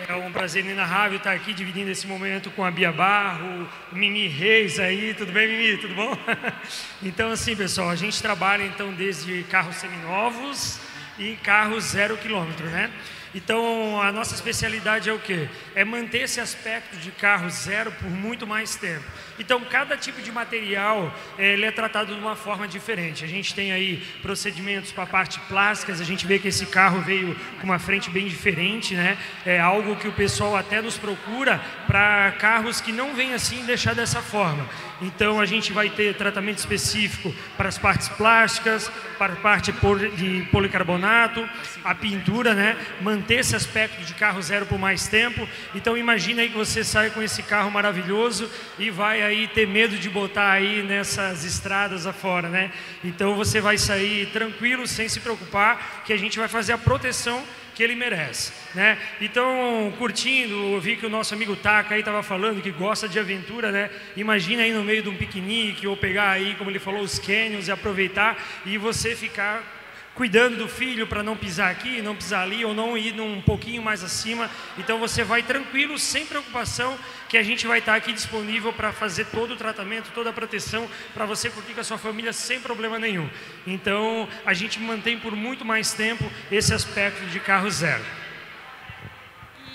É um prazer inenarrável estar aqui dividindo esse momento com a Bia Barro, o Mimi Reis aí, tudo bem, Mimi? Tudo bom? [LAUGHS] Então, assim, pessoal, a gente trabalha então desde carros seminovos e carros zero quilômetro, né? Então, a nossa especialidade é o quê? É manter esse aspecto de carro zero por muito mais tempo. Então, cada tipo de material eh, ele é tratado de uma forma diferente. A gente tem aí procedimentos para parte plásticas, a gente vê que esse carro veio com uma frente bem diferente, né? É algo que o pessoal até nos procura para carros que não vêm assim deixar dessa forma. Então, a gente vai ter tratamento específico para as partes plásticas, para a parte de policarbonato, a pintura, né? Manter esse aspecto de carro zero por mais tempo. Então, imagine aí que você sai com esse carro maravilhoso e vai aí ter medo de botar aí nessas estradas afora, né? Então você vai sair tranquilo, sem se preocupar, que a gente vai fazer a proteção que ele merece, né? Então, curtindo, eu vi que o nosso amigo Taka aí estava falando que gosta de aventura, né? Imagina aí no meio de um piquenique ou pegar aí, como ele falou, os canyons e aproveitar e você ficar cuidando do filho para não pisar aqui, não pisar ali ou não ir um pouquinho mais acima. Então você vai tranquilo, sem preocupação, que a gente vai estar aqui disponível para fazer todo o tratamento, toda a proteção para você curtir com a sua família sem problema nenhum. Então a gente mantém por muito mais tempo esse aspecto de carro zero.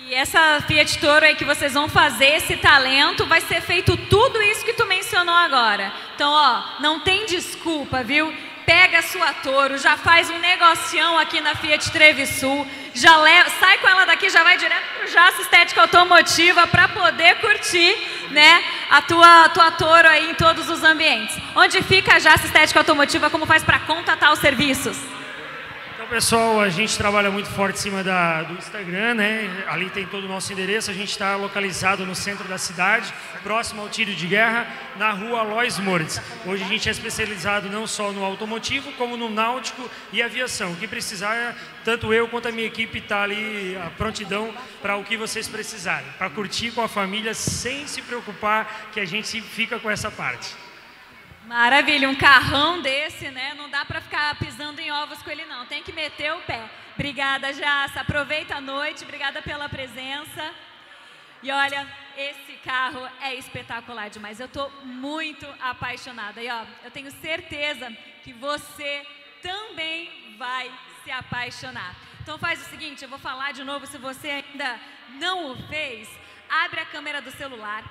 E essa Fiat Toro aí que vocês vão fazer, esse talento, vai ser feito tudo isso que tu mencionou agora. Então, ó, não tem desculpa, viu? Pega a sua Toro, já faz um negocião aqui na Fiat Trevisul, já leva, sai com ela daqui, já vai direto para o Jaça Estética Automotiva para poder curtir né, a tua, tua Toro aí em todos os ambientes. Onde fica a Jaça Estética Automotiva, como faz para contatar os serviços? Pessoal, a gente trabalha muito forte em cima da, do Instagram, né? Ali tem todo o nosso endereço. A gente está localizado no centro da cidade, próximo ao tiro de guerra, na rua Lois Moritz. Hoje a gente é especializado não só no automotivo, como no náutico e aviação. O que precisar, tanto eu quanto a minha equipe está ali a prontidão para o que vocês precisarem, para curtir com a família sem se preocupar que a gente fica com essa parte. Maravilha, um carrão desse, né? Não dá para ficar pisando em ovos com ele, não. Tem que meter o pé. Obrigada, Jaça. Aproveita a noite. Obrigada pela presença. E olha, esse carro é espetacular demais. Eu estou muito apaixonada. E ó, eu tenho certeza que você também vai se apaixonar. Então faz o seguinte, eu vou falar de novo, se você ainda não o fez, abre a câmera do celular,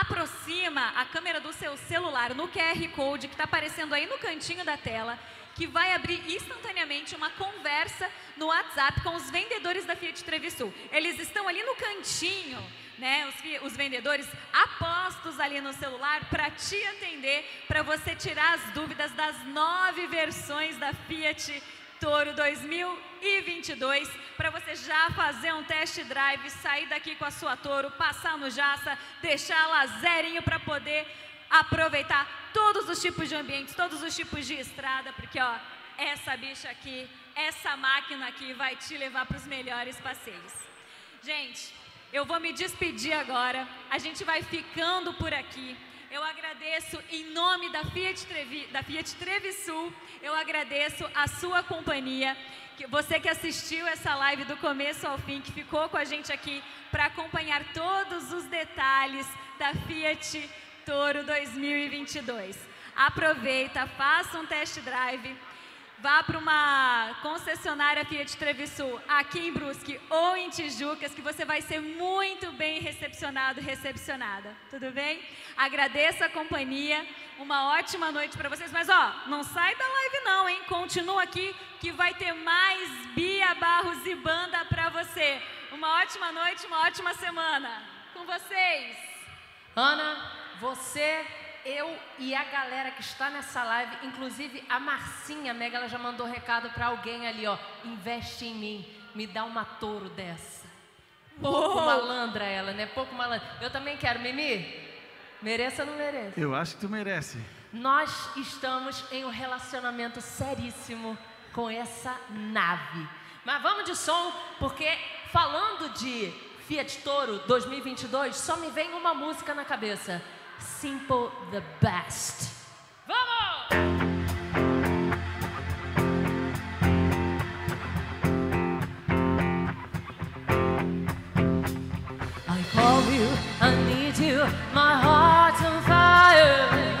aproxima a câmera do seu celular no QR Code que está aparecendo aí no cantinho da tela, que vai abrir instantaneamente uma conversa no WhatsApp com os vendedores da Fiat Trevisul. Eles estão ali no cantinho, né, os, os vendedores apostos ali no celular para te atender, para você tirar as dúvidas das nove versões da Fiat Toro 2022, para você já fazer um test drive, sair daqui com a sua Toro, passar no Jaça, deixá-la zerinho para poder aproveitar todos os tipos de ambientes, todos os tipos de estrada, porque ó, essa bicha aqui, essa máquina aqui vai te levar para os melhores passeios. Gente, eu vou me despedir agora. A gente vai ficando por aqui. Eu agradeço em nome da Fiat, Trevi, da Fiat Trevisul, eu agradeço a sua companhia, que você que assistiu essa live do começo ao fim, que ficou com a gente aqui para acompanhar todos os detalhes da Fiat Toro 2022. Aproveita, faça um test drive, vá para uma concessionária Fiat Trevisul aqui em Brusque ou em Tijucas, que você vai ser muito bem recepcionado, recepcionada. Tudo bem? Agradeço a companhia, uma ótima noite para vocês. Mas ó, não sai da live não, hein? Continua aqui que vai ter mais Bia Barros e banda para você. Uma ótima noite, uma ótima semana. Com vocês. Ana, você, eu e a galera que está nessa live, inclusive a Marcinha Mega, ela já mandou recado para alguém ali, ó. Investe em mim, me dá uma touro dessa. Pouco Uou! malandra ela, né? Pouco malandra. Eu também quero, Mimi. Mereça ou não mereça? Eu acho que tu merece. Nós estamos em um relacionamento seríssimo com essa nave. Mas vamos de som, porque falando de Fiat Toro 2022, só me vem uma música na cabeça: Simple the Best. I call you, I need you, my heart's on fire.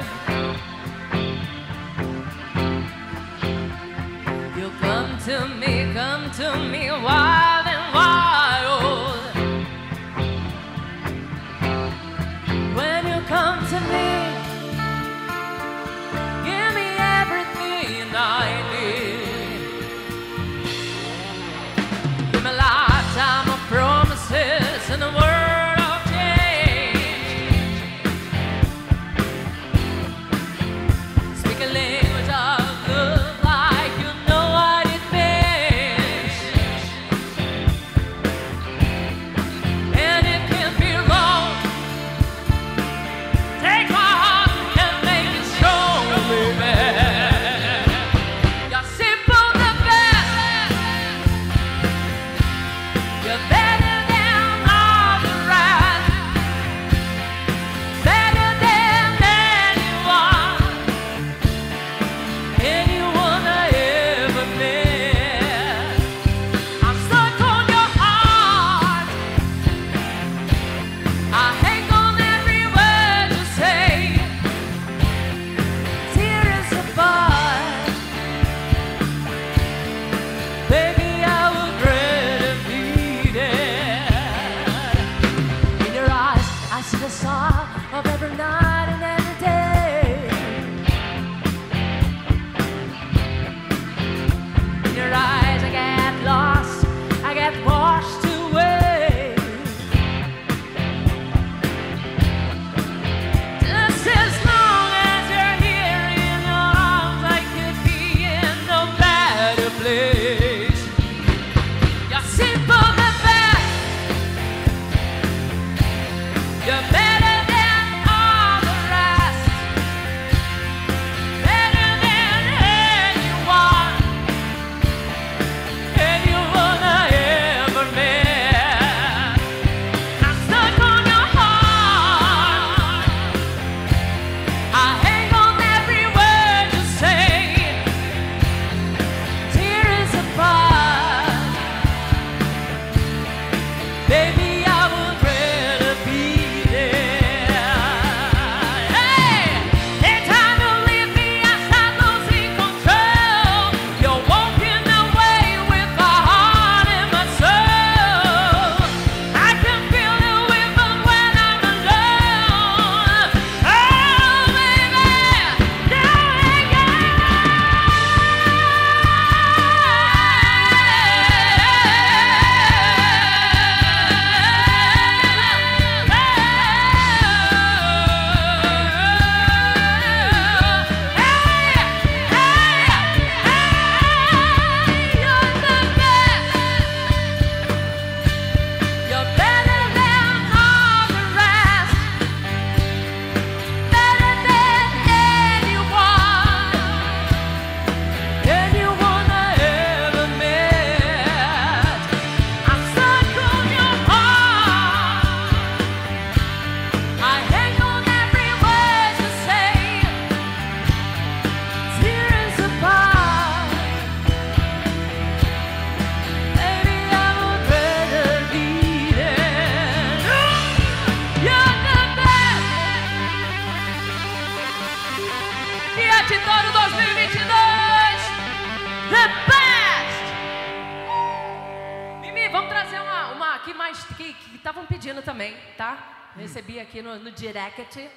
vamos trazer uma, uma aqui mais que estavam pedindo também, tá? Recebi aqui no, no direct.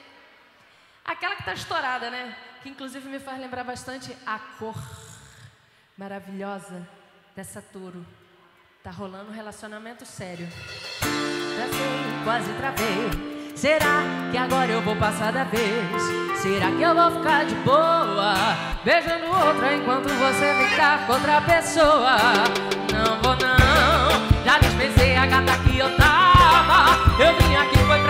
Aquela que está estourada, né? Que inclusive me faz lembrar bastante a cor maravilhosa dessa touro. Tá rolando um relacionamento sério. Já sei, quase travei. Será que agora eu vou passar da vez? Será que eu vou ficar de boa? Beijando outra enquanto você ficar com outra pessoa? Não vou não.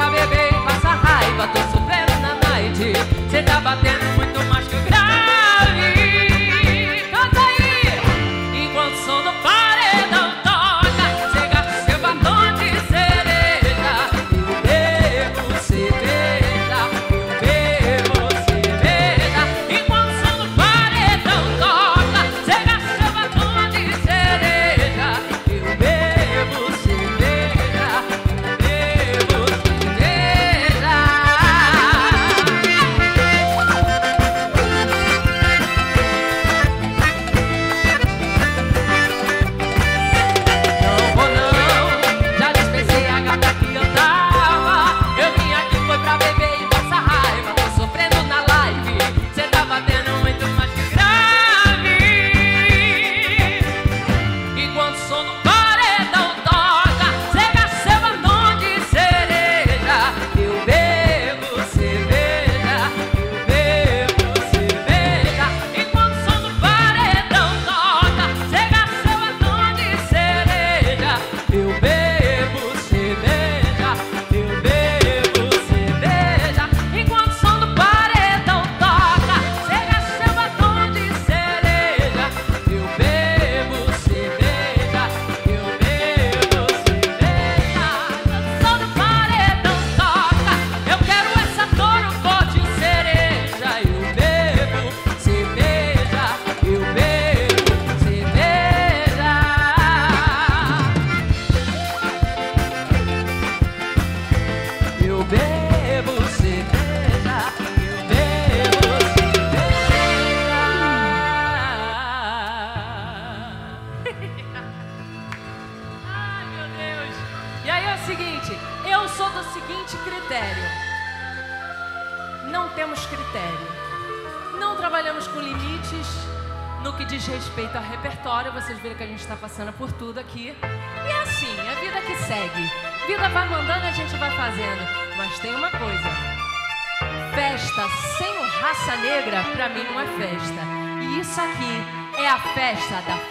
pra beber e passa raiva. Tô sofrendo na noite, cê tá batendo muito.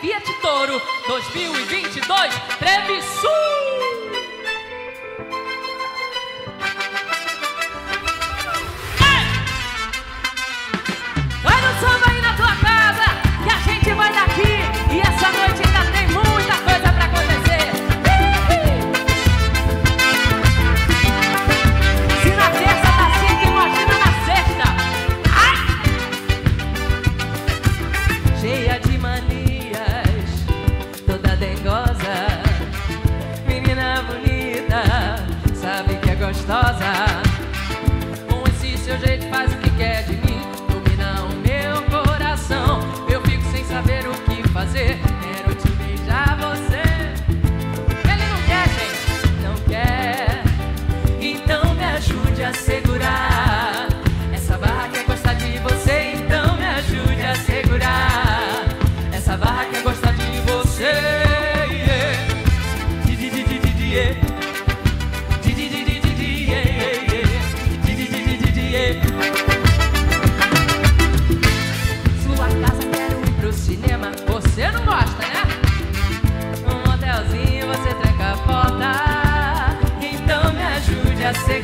Fiat Toro 2020. stars six.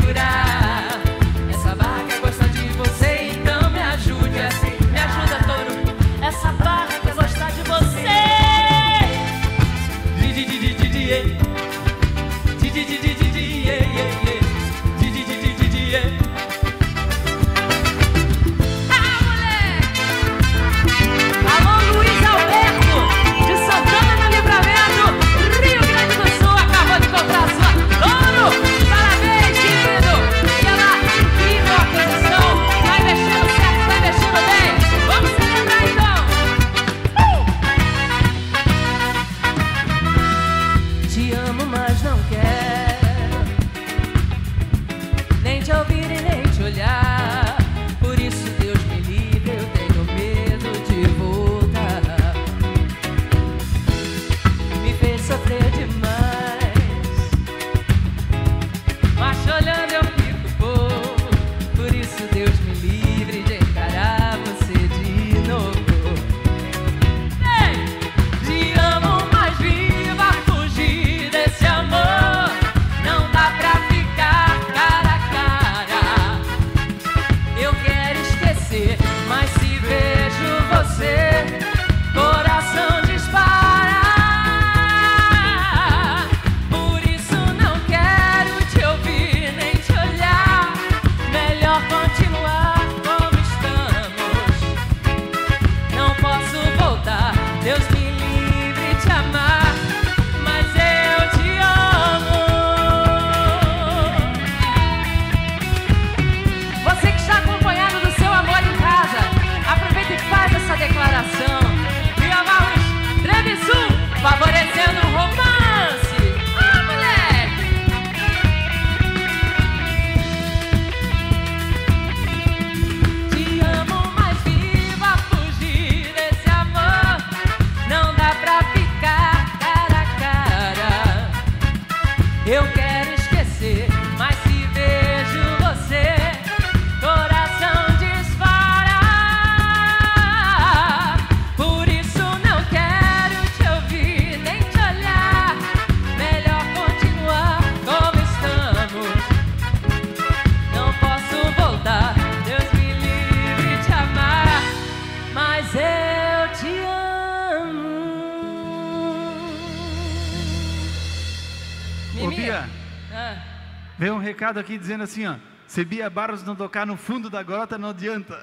Recado aqui dizendo assim, ó. Se Bia Barros não tocar no fundo da grota, não adianta. [LAUGHS]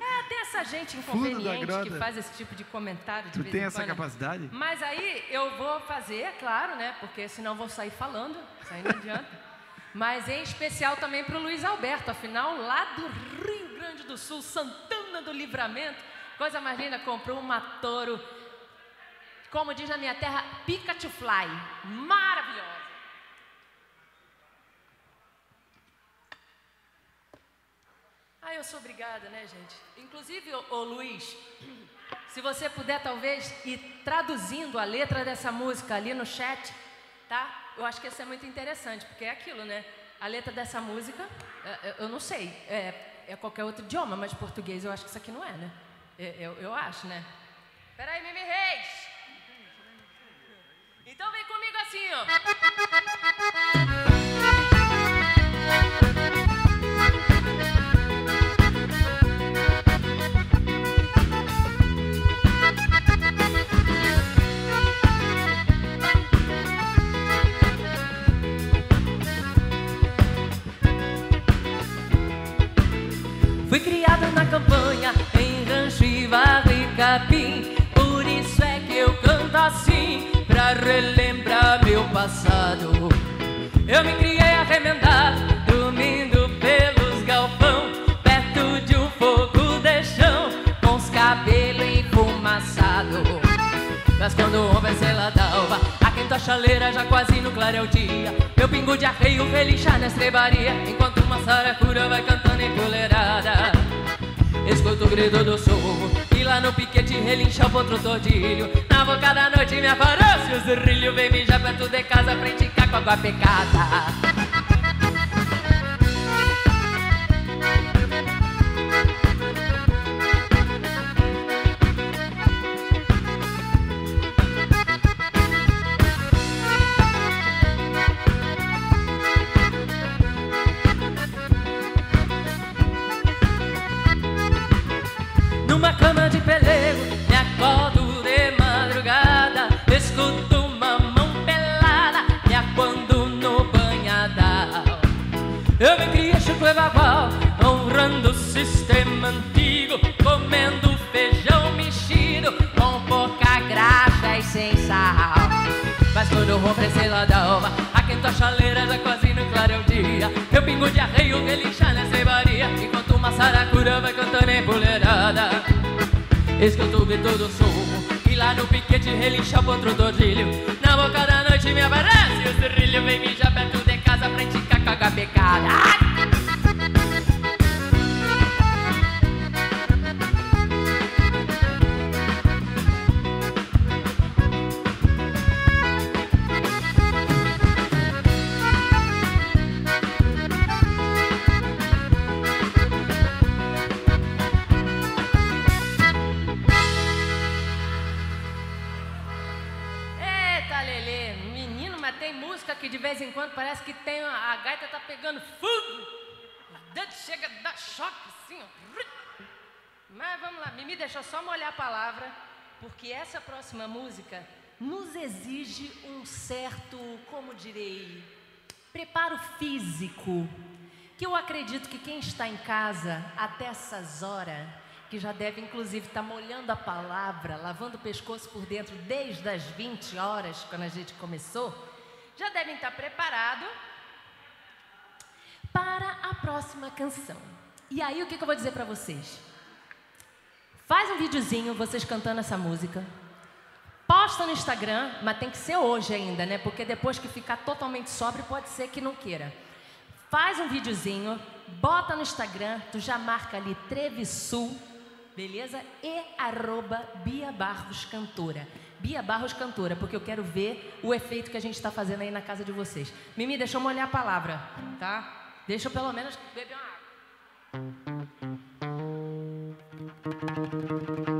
é, tem essa gente inconveniente que faz esse tipo de comentário de Tu tem em essa quando. capacidade? Mas aí eu vou fazer, é claro, né? Porque senão vou sair falando, isso aí não adianta. Mas em especial também para o Luiz Alberto, afinal, lá do Rio Grande do Sul, Santana do Livramento, coisa mais linda, comprou uma touro, como diz na minha terra, Pikachu Fly, maravilhosa. Ah, eu sou obrigada, né, gente? Inclusive, ô, Luiz, [CLEARS THROAT] se você puder talvez ir traduzindo a letra dessa música ali no chat, tá? Eu acho que isso é muito interessante, porque é aquilo, né? A letra dessa música, é, é, eu não sei, é, é qualquer outro idioma, mas português eu acho que isso aqui não é, né? É, Eu, eu acho, né? Peraí, Mimi Reis! Então vem comigo assim, ó. Fui criado na campanha, em rancho e capim. Por isso é que eu canto assim, pra relembrar meu passado. Eu me criei arremendado, dormindo pelos galpão, perto de um fogo de chão, com os cabelos enfumaçados. Mas quando o homem se chaleira já quase no clareio dia. Meu pingo de arreio relinchar na estrebaria Enquanto uma saracura vai cantando empoleirada Escuto o grito do sorro E lá no piquete relincha o potro tordilho Na boca da noite me aparece o zurrilho Vem mijar perto de casa pra indicar com água pecada Eu me e bagual, honrando o sistema antigo. Comendo feijão mexido, com pouca graxa e sem sal. Mas quando vou lado da alma Aquento a chaleira já quase no clareio dia Meu pingo de arreio relincha na cebaria Enquanto uma saracura vai cantando empoleirada Escuto o grito do E lá no piquete relincha o potro do Na boca da noite me aparece o zurrilho Vem mijar perto de casa pra indicar com a pecada choque. Mas vamos lá, Mimi, deixa eu só molhar a palavra, porque essa próxima música nos exige um certo, como direi, preparo físico. Que eu acredito que quem está em casa até essas horas que já deve inclusive estar molhando a palavra, lavando o pescoço por dentro desde as 20 horas, quando a gente começou, já devem estar preparados para a próxima canção. E aí, o que, que eu vou dizer para vocês? Faz um videozinho, vocês cantando essa música. Posta no Instagram, mas tem que ser hoje ainda, né? Porque depois que ficar totalmente sóbrio, pode ser que não queira. Faz um videozinho, bota no Instagram, tu já marca ali Trevisul, beleza? E arroba Bia Barros Cantora. Bia Barros Cantora, porque eu quero ver o efeito que a gente está fazendo aí na casa de vocês. Mimi, deixa eu molhar a palavra, tá? Deixa eu pelo menos beber uma água. Não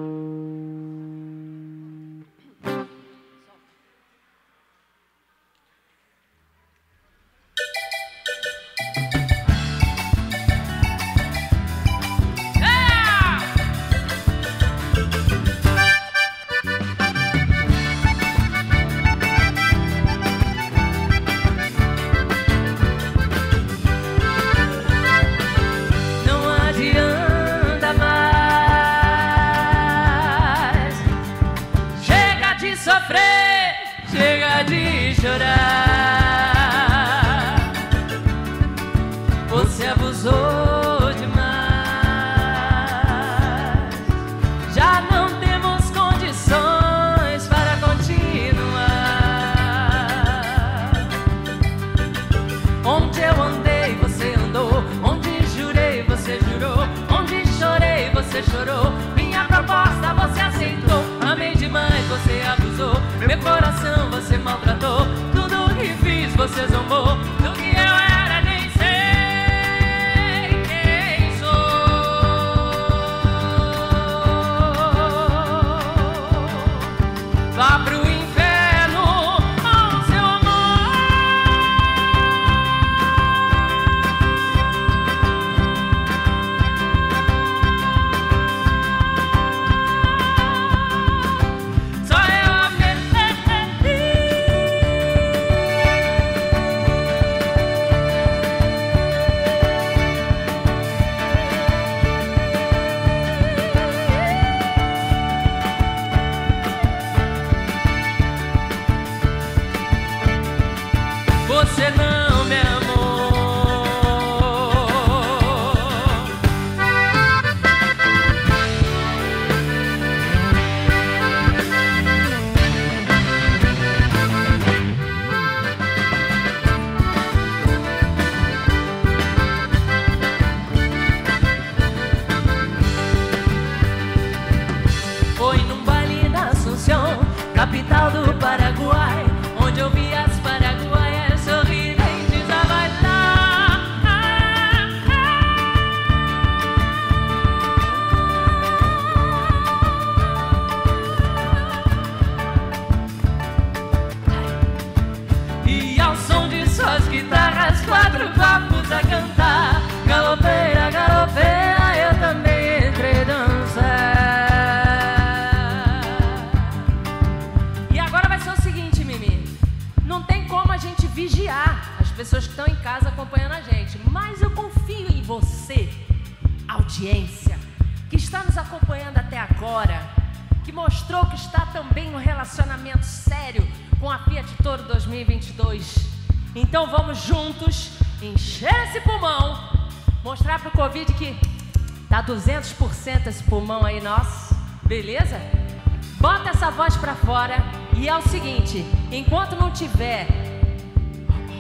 seguinte, enquanto não tiver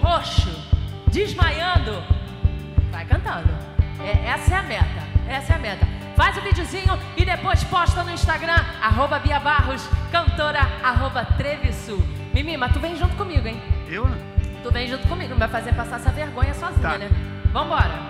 roxo, desmaiando, vai cantando. É- essa é a meta, essa é a meta. Faz o videozinho e depois posta no Instagram, arroba Bia Barros, cantora, arroba Trevisul. Mimi, mas tu vem junto comigo, hein? Eu não? Tu vem junto comigo, não vai fazer passar essa vergonha sozinha, Tá. né? Vambora.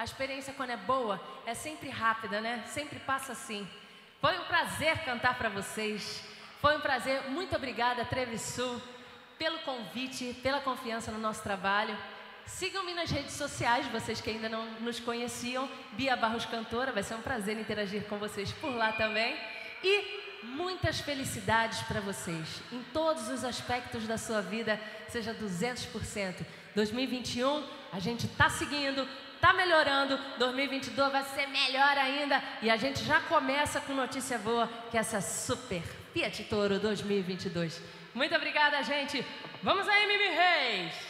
A experiência quando é boa é sempre rápida, né? Sempre passa assim. Foi um prazer cantar para vocês. Foi um prazer. Muito obrigada, Trevisul, pelo convite, pela confiança no nosso trabalho. Sigam-me nas redes sociais, vocês que ainda não nos conheciam. Bia Barros Cantora, vai ser um prazer interagir com vocês por lá também. E muitas felicidades para vocês em todos os aspectos da sua vida, seja 200%. 2021, a gente está seguindo, está melhorando. 2022 vai ser melhor ainda. E a gente já começa com notícia boa, que é essa super Fiat Toro 2022. Muito obrigada, gente. Vamos aí, Mimi Reis.